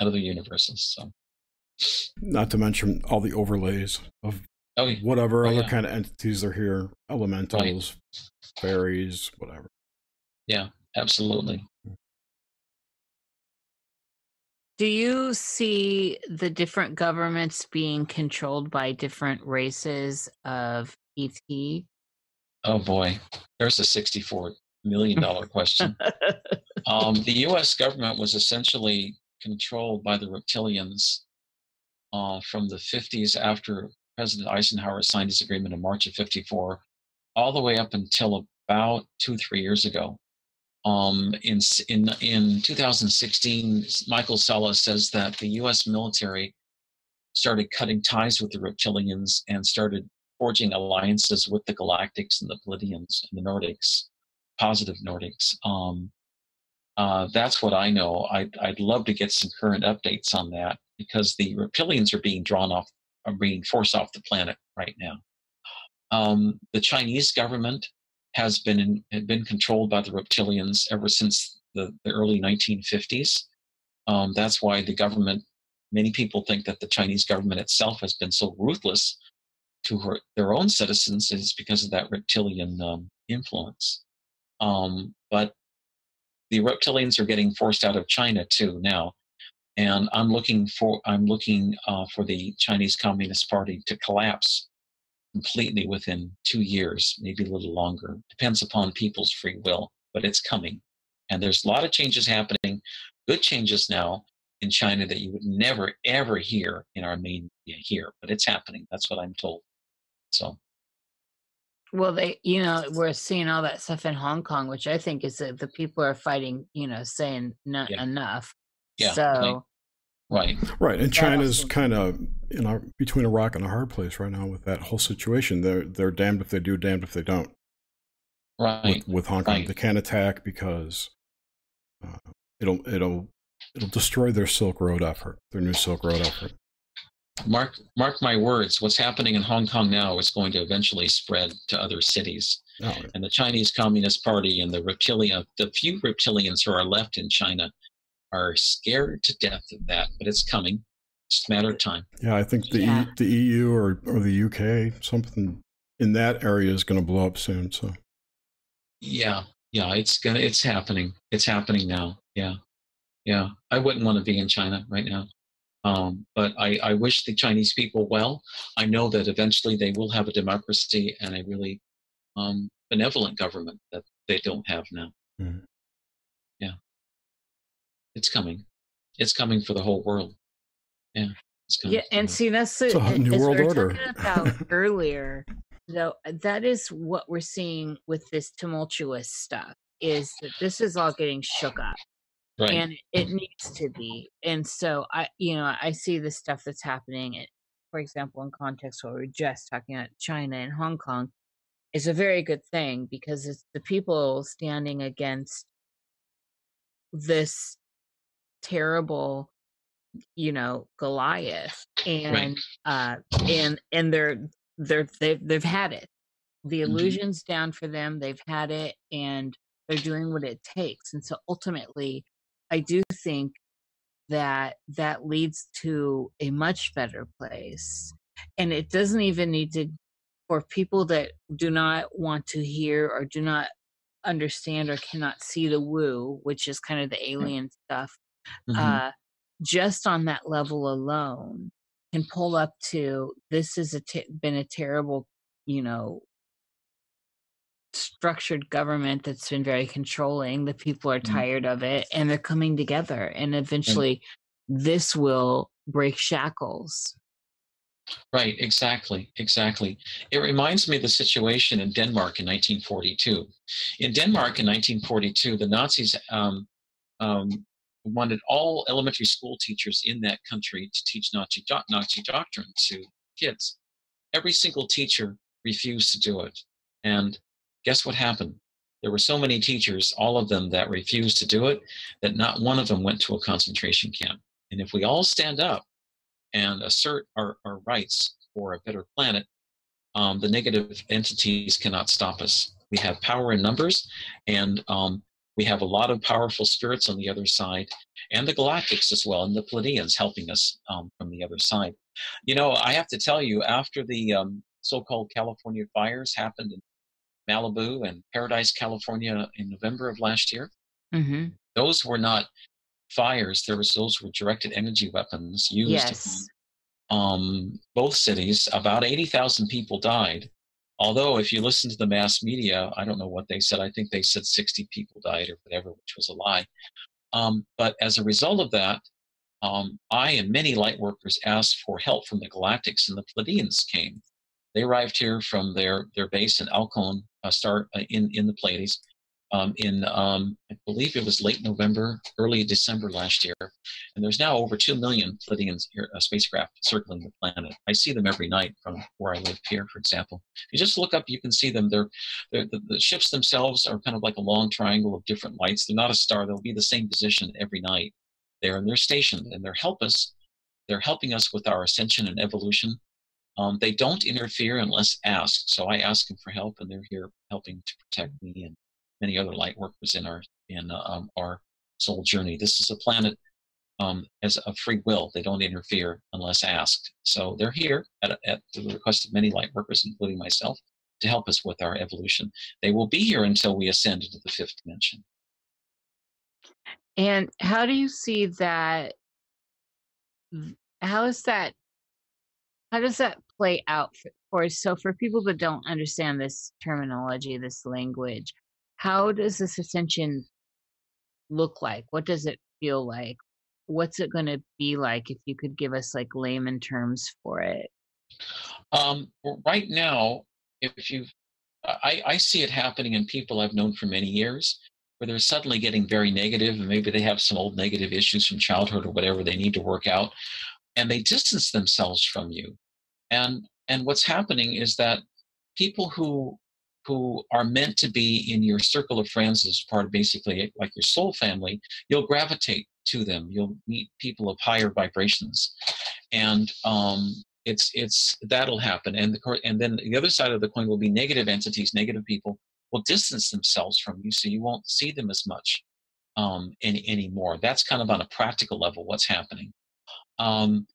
other universes. So, not to mention all the overlays of oh, yeah. whatever oh, other yeah. kind of entities are here, elementals, right. fairies, whatever. Yeah, absolutely. Do you see the different governments being controlled by different races of ET? Oh boy, there's a $64 million question. um, the US government was essentially controlled by the reptilians uh, from the 50s after President Eisenhower signed his agreement in March of 54, all the way up until about two, three years ago. Um, in in in 2016, Michael Salla says that the U.S. military started cutting ties with the reptilians and started forging alliances with the Galactics and the Pleiadians and the Nordics, positive Nordics. Um, uh, that's what I know. I'd, I'd love to get some current updates on that because the reptilians are being drawn off, are being forced off the planet right now. Um, the Chinese government has been in, had been controlled by the reptilians ever since the, the early 1950s. Um, that's why the government, many people think that the Chinese government itself has been so ruthless to her, their own citizens is because of that reptilian um, influence. Um, but the reptilians are getting forced out of China too now, and I'm looking for I'm looking uh, for the Chinese Communist Party to collapse completely within two years, maybe a little longer. Depends upon people's free will, but it's coming. And there's a lot of changes happening, good changes now in China that you would never, ever hear in our main media here, but it's happening. That's what I'm told. So. Well, they, you know, we're seeing all that stuff in Hong Kong, which I think is that the people are fighting, you know, saying not Yeah. enough. Yeah, So, Right. Right, and China's also- kind of you know between a rock and a hard place right now with that whole situation. They're they're damned if they do, damned if they don't. Right. With, with Hong Kong, right. they can't attack because uh, it'll it'll it'll destroy their Silk Road effort, their new Silk Road effort. Mark mark my words, what's happening in Hong Kong now is going to eventually spread to other cities. Oh, And the Chinese Communist Party and the reptilian the few reptilians who are left in China are scared to death of that, but it's coming. It's just a matter of time. yeah, I think the Yeah. e, the EU or or the UK something in that area is going to blow up soon. So Yeah, yeah, it's gonna it's happening. It's happening now. Yeah. Yeah. I wouldn't want to be in China right now. Um, but I, I wish the Chinese people well. I know that eventually they will have a democracy and a really um, benevolent government that they don't have now. Mhm. Yeah. It's coming. It's coming for the whole world. Yeah. It's coming. yeah, and see, that's the, It's new world we were order. talking about earlier. Though that is what we're seeing with this tumultuous stuff is that this is all getting shook up. Right. and it needs to be and so i you know i see the stuff that's happening it, for example in context what we are just talking about china and hong kong is a very good thing because it's the people standing against this terrible you know goliath and uh and and they're they're they've, they've had it the Mhm. illusions down for them they've had it and they're doing what it takes and so ultimately i do think that that leads to a much better place and it doesn't even need to for people that do not want to hear or do not understand or cannot see the woo which is kind of the alien stuff Mhm. uh just on that level alone can pull up to this has a t- been a terrible you know structured government that's been very controlling the people are Mhm. tired of it and they're coming together and eventually this will break shackles Right, exactly, exactly. It reminds me of the situation in Denmark in 1942. In Denmark in 1942, the Nazis um, um, wanted all elementary school teachers in that country to teach Nazi, do- Nazi doctrine to kids. Every single teacher refused to do it. And guess what happened? There were so many teachers, all of them that refused to do it, that not one of them went to a concentration camp. And if we all stand up and assert our, our rights for a better planet, um, the negative entities cannot stop us. We have power in numbers, and um, we have a lot of powerful spirits on the other side, and the galactics as well, and the Pleiadians helping us um, from the other side. You know, I have to tell you, after the um, so called California fires happened in Malibu and Paradise, California in November of last year, Mm-hmm. those were not fires. There was those were directed energy weapons used Yes. um, both cities. About 80,000 people died. Although, if you listen to the mass media, I don't know what they said. I think they said 60 people died or whatever, which was a lie. Um, but as a result of that, um, I and many light workers asked for help from the Galactics, and the Pleiadians came. They arrived here from their, their base in Alcyone, uh, start uh, in in the Pleiades, um, in um, I believe it was late November, early December last year, and there's now over two million Pleiadian uh, spacecraft circling the planet. I see them every night from where I live here, for example. If you just look up, you can see them. They're, they're the, the ships themselves are kind of like a long triangle of different lights. They're not a star. They'll be the same position every night. They're in their station, and they're help us. They're helping us with our ascension and evolution. Um, they don't interfere unless asked. So I ask them for help, and they're here helping to protect me and many other light workers in our in uh, um, our soul journey. This is a planet um, as a free will. They don't interfere unless asked. So they're here at, at the request of many light workers, including myself, to help us with our evolution. They will be here until we ascend into the fifth dimension. And how do you see that? How is that? How does that play out for, for so for people that don't understand this terminology, this language? How does this ascension look like? What does it feel like? What's it going to be like? If you could give us like layman terms for it. Um, right now, if you, I, I see it happening in people I've known for many years, where they're suddenly getting very negative, and maybe they have some old negative issues from childhood or whatever they need to work out, and they distance themselves from you. And and what's happening is that people who who are meant to be in your circle of friends as part of basically like your soul family, you'll gravitate to them. You'll meet people of higher vibrations, and um, it's it's that'll happen. And the and then the other side of the coin will be negative entities, negative people will distance themselves from you, so you won't see them as much um, any anymore. That's kind of on a practical level what's happening. Um,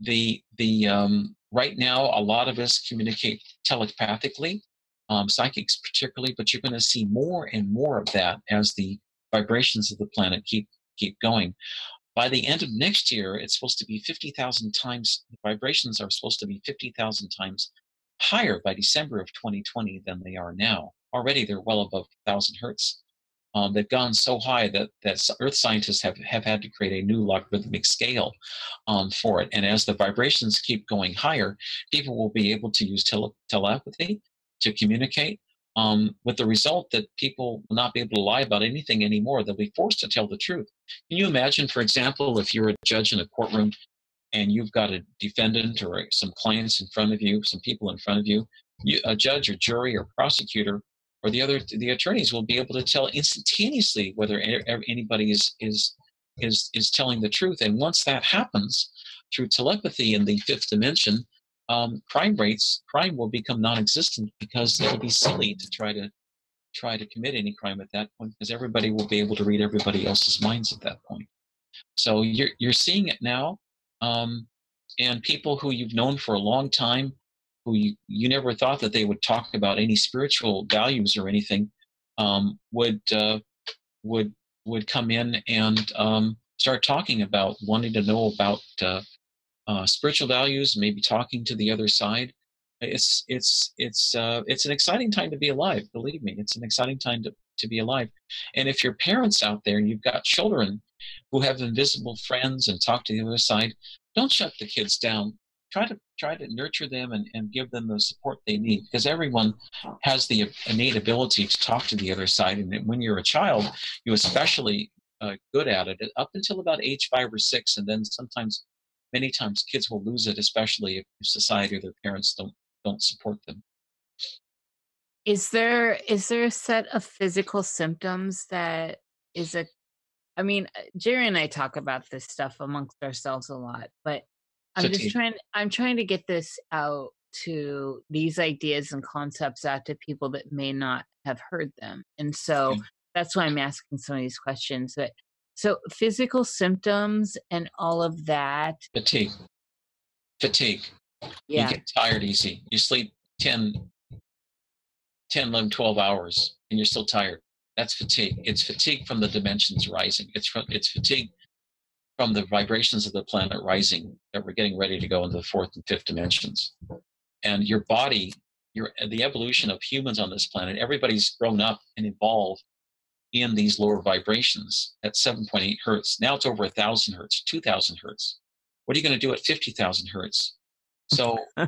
the the um, right now a lot of us communicate telepathically um, psychics particularly but you're going to see more and more of that as the vibrations of the planet keep keep going. By the end of next year it's supposed to be 50,000 times the vibrations are supposed to be 50,000 times higher by December of 2020 than they are now. Already they're well above 1000 hertz um, they've gone so high that, that earth scientists have, have had to create a new logarithmic scale um, for it. And as the vibrations keep going higher people will be able to use tele- telepathy to communicate um, with the result that people will not be able to lie about anything anymore. They'll be forced to tell the truth. Can you imagine for example if you're a judge in a courtroom and you've got a defendant or some clients in front of you some people in front of you, you a judge or jury or prosecutor or the other the attorneys will be able to tell instantaneously whether anybody is is is is telling the truth. And once that happens through telepathy in the fifth dimension um, crime rates crime will become non-existent because it'll be silly to try to try to commit any crime at that point because everybody will be able to read everybody else's minds at that point. So you're you're seeing it now um, and people who you've known for a long time who you, you never thought that they would talk about any spiritual values or anything um, would uh, would would come in and um, start talking about wanting to know about uh, uh, spiritual values, maybe talking to the other side. It's it's it's uh, it's an exciting time to be alive. Believe me, it's an exciting time to, to be alive. And if you're parents out there and you've got children who have invisible friends and talk to the other side, don't shut the kids down try to try to nurture them and, and give them the support they need because everyone has the innate ability to talk to the other side. And when you're a child you especially uh, good at it up until about age five or six. And then sometimes many times kids will lose it especially if society or their parents don't don't support them. Is there is there a set of physical symptoms that is a I mean, Jerry and I talk about this stuff amongst ourselves a lot, but I'm just trying I'm trying to get this out to these ideas and concepts out to people that may not have heard them. And so okay. that's why I'm asking some of these questions. But so physical symptoms and all of that. Fatigue. Fatigue. Yeah. You get tired easy. You sleep 10, 10, 11, 12 hours and you're still tired. That's fatigue. It's fatigue from the dimensions rising. It's from it's fatigue from the vibrations of the planet rising that we're getting ready to go into the fourth and fifth dimensions. And your body, your the evolution of humans on this planet, everybody's grown up and evolved in these lower vibrations at 7.8 hertz. Now it's over a thousand hertz, 2,000 hertz. What are you going to do at 50,000 hertz? So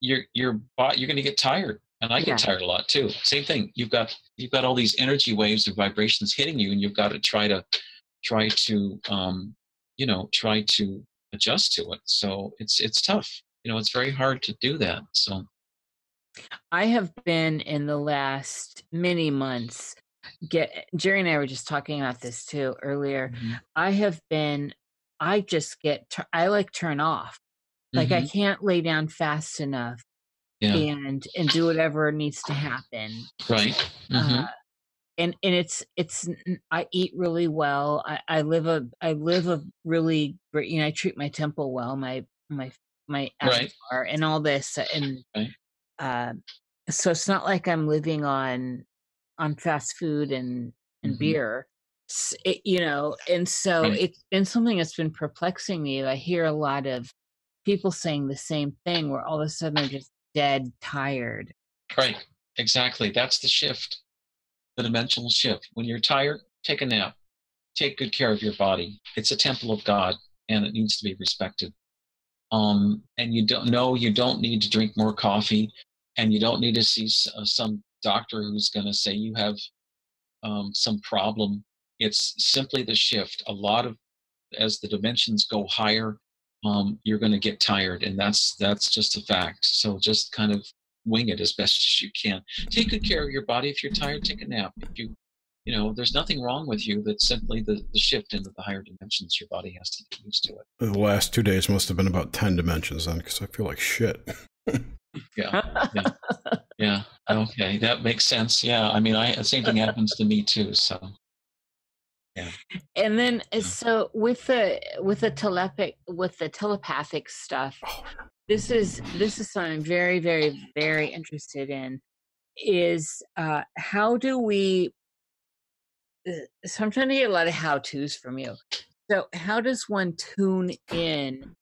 your your body, you're going to get tired and I get yeah. tired a lot too. Same thing. You've got you've got all these energy waves and vibrations hitting you, and you've got to try to try to um, you know try to adjust to it. So it's it's tough. You know, it's very hard to do that. So I have been in the last many months. Get Jerry and I were just talking about this too earlier. Mm-hmm. I have been. I just get. I like turn off. Like mm-hmm. I can't lay down fast enough yeah. and and do whatever needs to happen right mm-hmm. uh, and and it's it's i eat really well i i live a i live a really great you know i treat my temple well my my my avatar right. and all this and right. uh, so it's not like i'm living on on fast food and and mm-hmm. beer it, you know and so right. it's been something that's been perplexing me i hear a lot of people saying the same thing where all of a sudden they're just dead tired. Right. Exactly. That's the shift, the dimensional shift. When you're tired, take a nap. Take good care of your body. It's a temple of God and it needs to be respected. Um, and you don't know you don't need to drink more coffee and you don't need to see uh, some doctor who's going to say you have um, some problem. It's simply the shift. A lot of, as the dimensions go higher, um, you're going to get tired, and that's that's just a fact. So just kind of wing it as best as you can. Take good care of your body. If you're tired, take a nap. If you you know, there's nothing wrong with you. That's simply the, the shift into the higher dimensions. Your body has to get used to it. The last two days must have been about 10 dimensions then because I feel like shit. yeah. Yeah. Yeah. Okay. That makes sense. Yeah. I mean, I, the same thing happens to me too. So, yeah. And then uh, so with the with the telepathic with the telepathic stuff, oh. this is this is something I'm very very very interested in. Is uh, how do we? Uh, so I'm trying to get a lot of how tos from you. So how does one tune in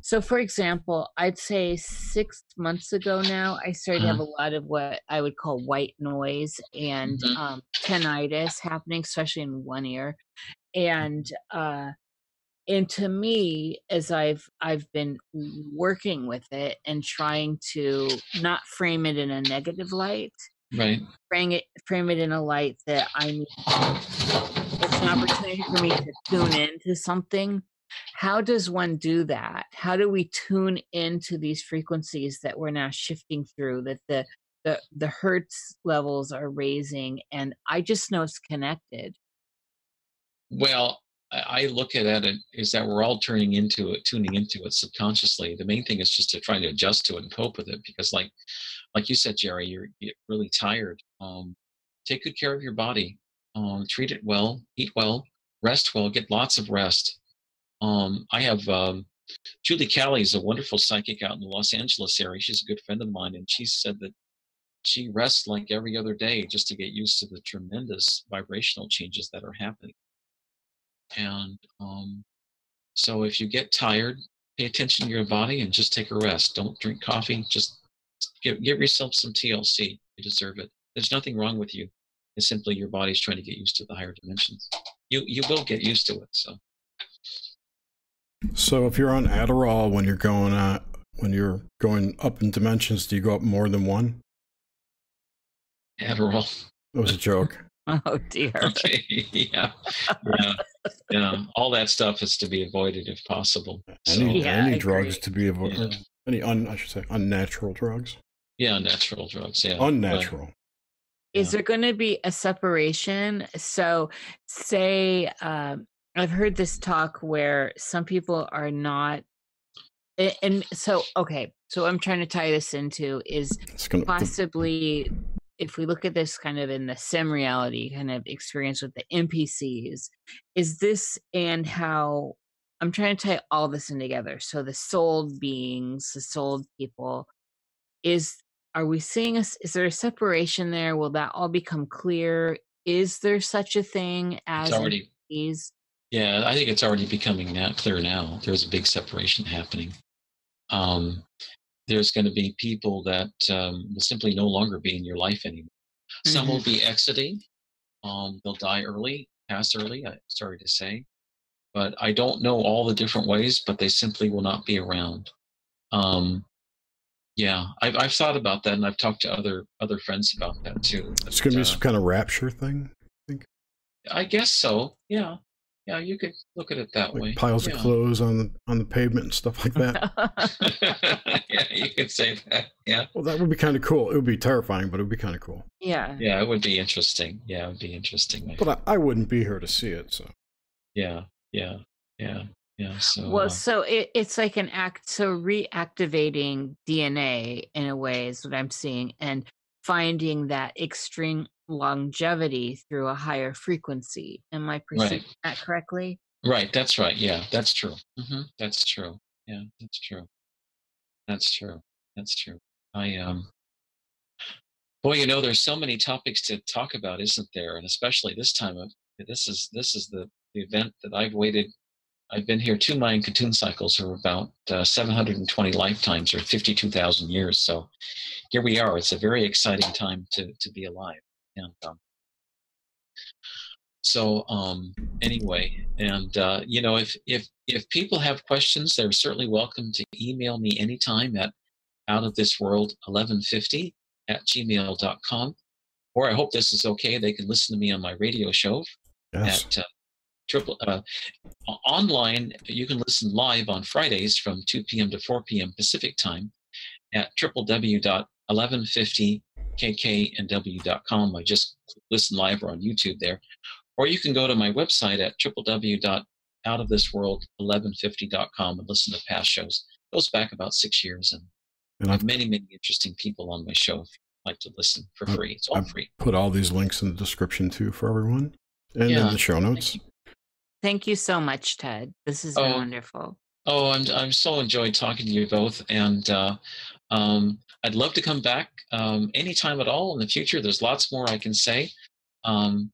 so, for example, I'd say six months ago now, I started to have uh-huh. a lot of what I would call white noise and mm-hmm. um, tinnitus happening, especially in one ear. And uh, and to me, as I've I've been working with it and trying to not frame it in a negative light, right? Frame it frame it in a light that I need. It's an opportunity for me to tune into something how does one do that? How do we tune into these frequencies that we're now shifting through that the the the hertz levels are raising and i just know it's connected. Well i look at it. is that we're all turning into it tuning into it subconsciously. The main thing is just to try to adjust to it and cope with it because like like you said jerry you're, you're really tired. Um, take good care of your body. Um, treat it well eat well rest well get lots of rest um, I have um, Julie Cali is a wonderful psychic out in the Los Angeles area. She's a good friend of mine, and she said that she rests like every other day just to get used to the tremendous vibrational changes that are happening. And um, so, if you get tired, pay attention to your body and just take a rest. Don't drink coffee. Just give, give yourself some TLC. You deserve it. There's nothing wrong with you. It's simply your body's trying to get used to the higher dimensions. You you will get used to it. So. So if you're on Adderall when you're going uh, when you're going up in dimensions, do you go up more than one? Adderall. That was a joke. Oh dear. Okay. yeah. Yeah. Yeah. All that stuff is to be avoided if possible. So, Any, Yeah, any drugs to be avoided. yeah. Any un, I should say unnatural drugs. yeah, unnatural drugs. Yeah. but- Unnatural. Is there going to be a separation? So, say, um, I've heard this talk where some people are not, and so, okay, so I'm trying to tie this into is gonna. possibly if we look at this kind of in the sim reality kind of experience with the npcs is this and how i'm trying to tie all this in together so the souled beings the souled people is are we seeing us is there a separation there will that all become clear is there such a thing as It's already NPCs? Yeah, I think it's already becoming now clear now. There's a big separation happening. Um, there's going to be people that um, will simply no longer be in your life anymore. Some will be exiting. Um, they'll die early, pass early. I sorry to say, but I don't know all the different ways. But they simply will not be around. Um, yeah, I've I've thought about that, and I've talked to other other friends about that too. it's gonna be uh, some kind of rapture thing, I think. I guess so. Yeah, yeah, you could look at it that like way. piles yeah. of clothes on the on the pavement and stuff like that. yeah, you could say that. Yeah, well, that would be kind of cool. It would be terrifying, but it would be kind of cool. yeah yeah, it would be interesting. Yeah, it would be interesting. my But I, I wouldn't be here to see it. So Yeah, yeah, yeah, yeah. So well uh, so it, it's like an act so reactivating dna in a way is what i'm seeing and finding that extreme longevity through a higher frequency am i perceiving that correctly right, that's right. Yeah, that's true. hmm That's true. Yeah, that's true. That's true. That's true. I um. Boy, you know, there's so many topics to talk about, isn't there? And especially this time of this is this is the, the event that I've waited. I've been here two Mayan Katun cycles, or about uh, 720 lifetimes, or 52,000 years. So here we are. It's a very exciting time to to be alive. And um, so um, anyway, and uh, you know, if if if people have questions, they're certainly welcome to email me anytime at out of this world 1150 at gmail.com. Or I hope this is okay. They can listen to me on my radio show yes, at uh, triple uh, online. You can listen live on Fridays from 2 p.m. to 4 p.m. Pacific time at www.1150kknw.com. I just listen live or on YouTube there, or you can go to my website at www.outofthisworld1150.com and listen to past shows. It goes back about six years, and and I I've many, many interesting people on my show. If you'd like to listen for free, it's all I've- free. put all these links in the description too for everyone, and Yeah. in the show notes. Thank you. thank you so much ted this is Oh. wonderful Oh, I'm I'm so enjoyed talking to you both, and uh, um, I'd love to come back um, anytime at all in the future. There's lots more I can say, um,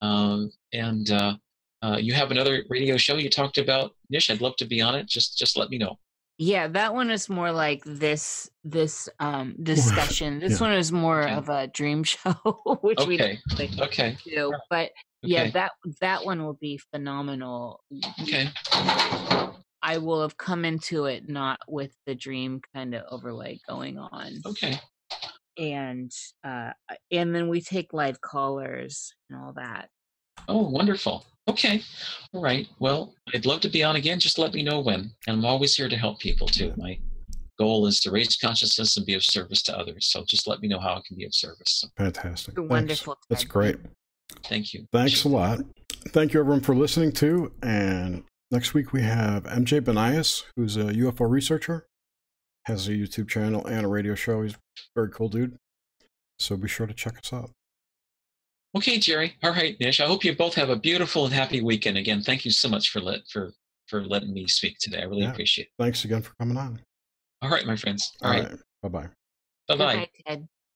um, and uh, uh, you have another radio show you talked about, Nish. I'd love to be on it. Just just let me know. yeah that one is more like this this um discussion this Yeah. one is more Okay. of a dream show which we Okay. don't really Okay. do but yeah Okay. that that one will be phenomenal Okay. I will have come into it not with the dream kind of overlay going on Okay. and uh and then we take live callers and all that Oh, wonderful. Okay. All right. Well, I'd love to be on again. Just let me know when. And I'm always here to help people too. My goal is to raise consciousness and be of service to others. So just let me know how I can be of service. Fantastic. Wonderful, That's great. thank you. Thanks a lot. Thank you everyone for listening too. And next week we have MJ Banias, who's a UFO researcher, has a YouTube channel and a radio show. He's a very cool dude. So be sure to check us out. Okay, Jerry. All right, Nish. I hope you both have a beautiful and happy weekend. Again, thank you so much for let for for letting me speak today. I really Yeah. appreciate it. Thanks again for coming on. All right, my friends. All right. Bye bye. Bye bye. Goodbye, ted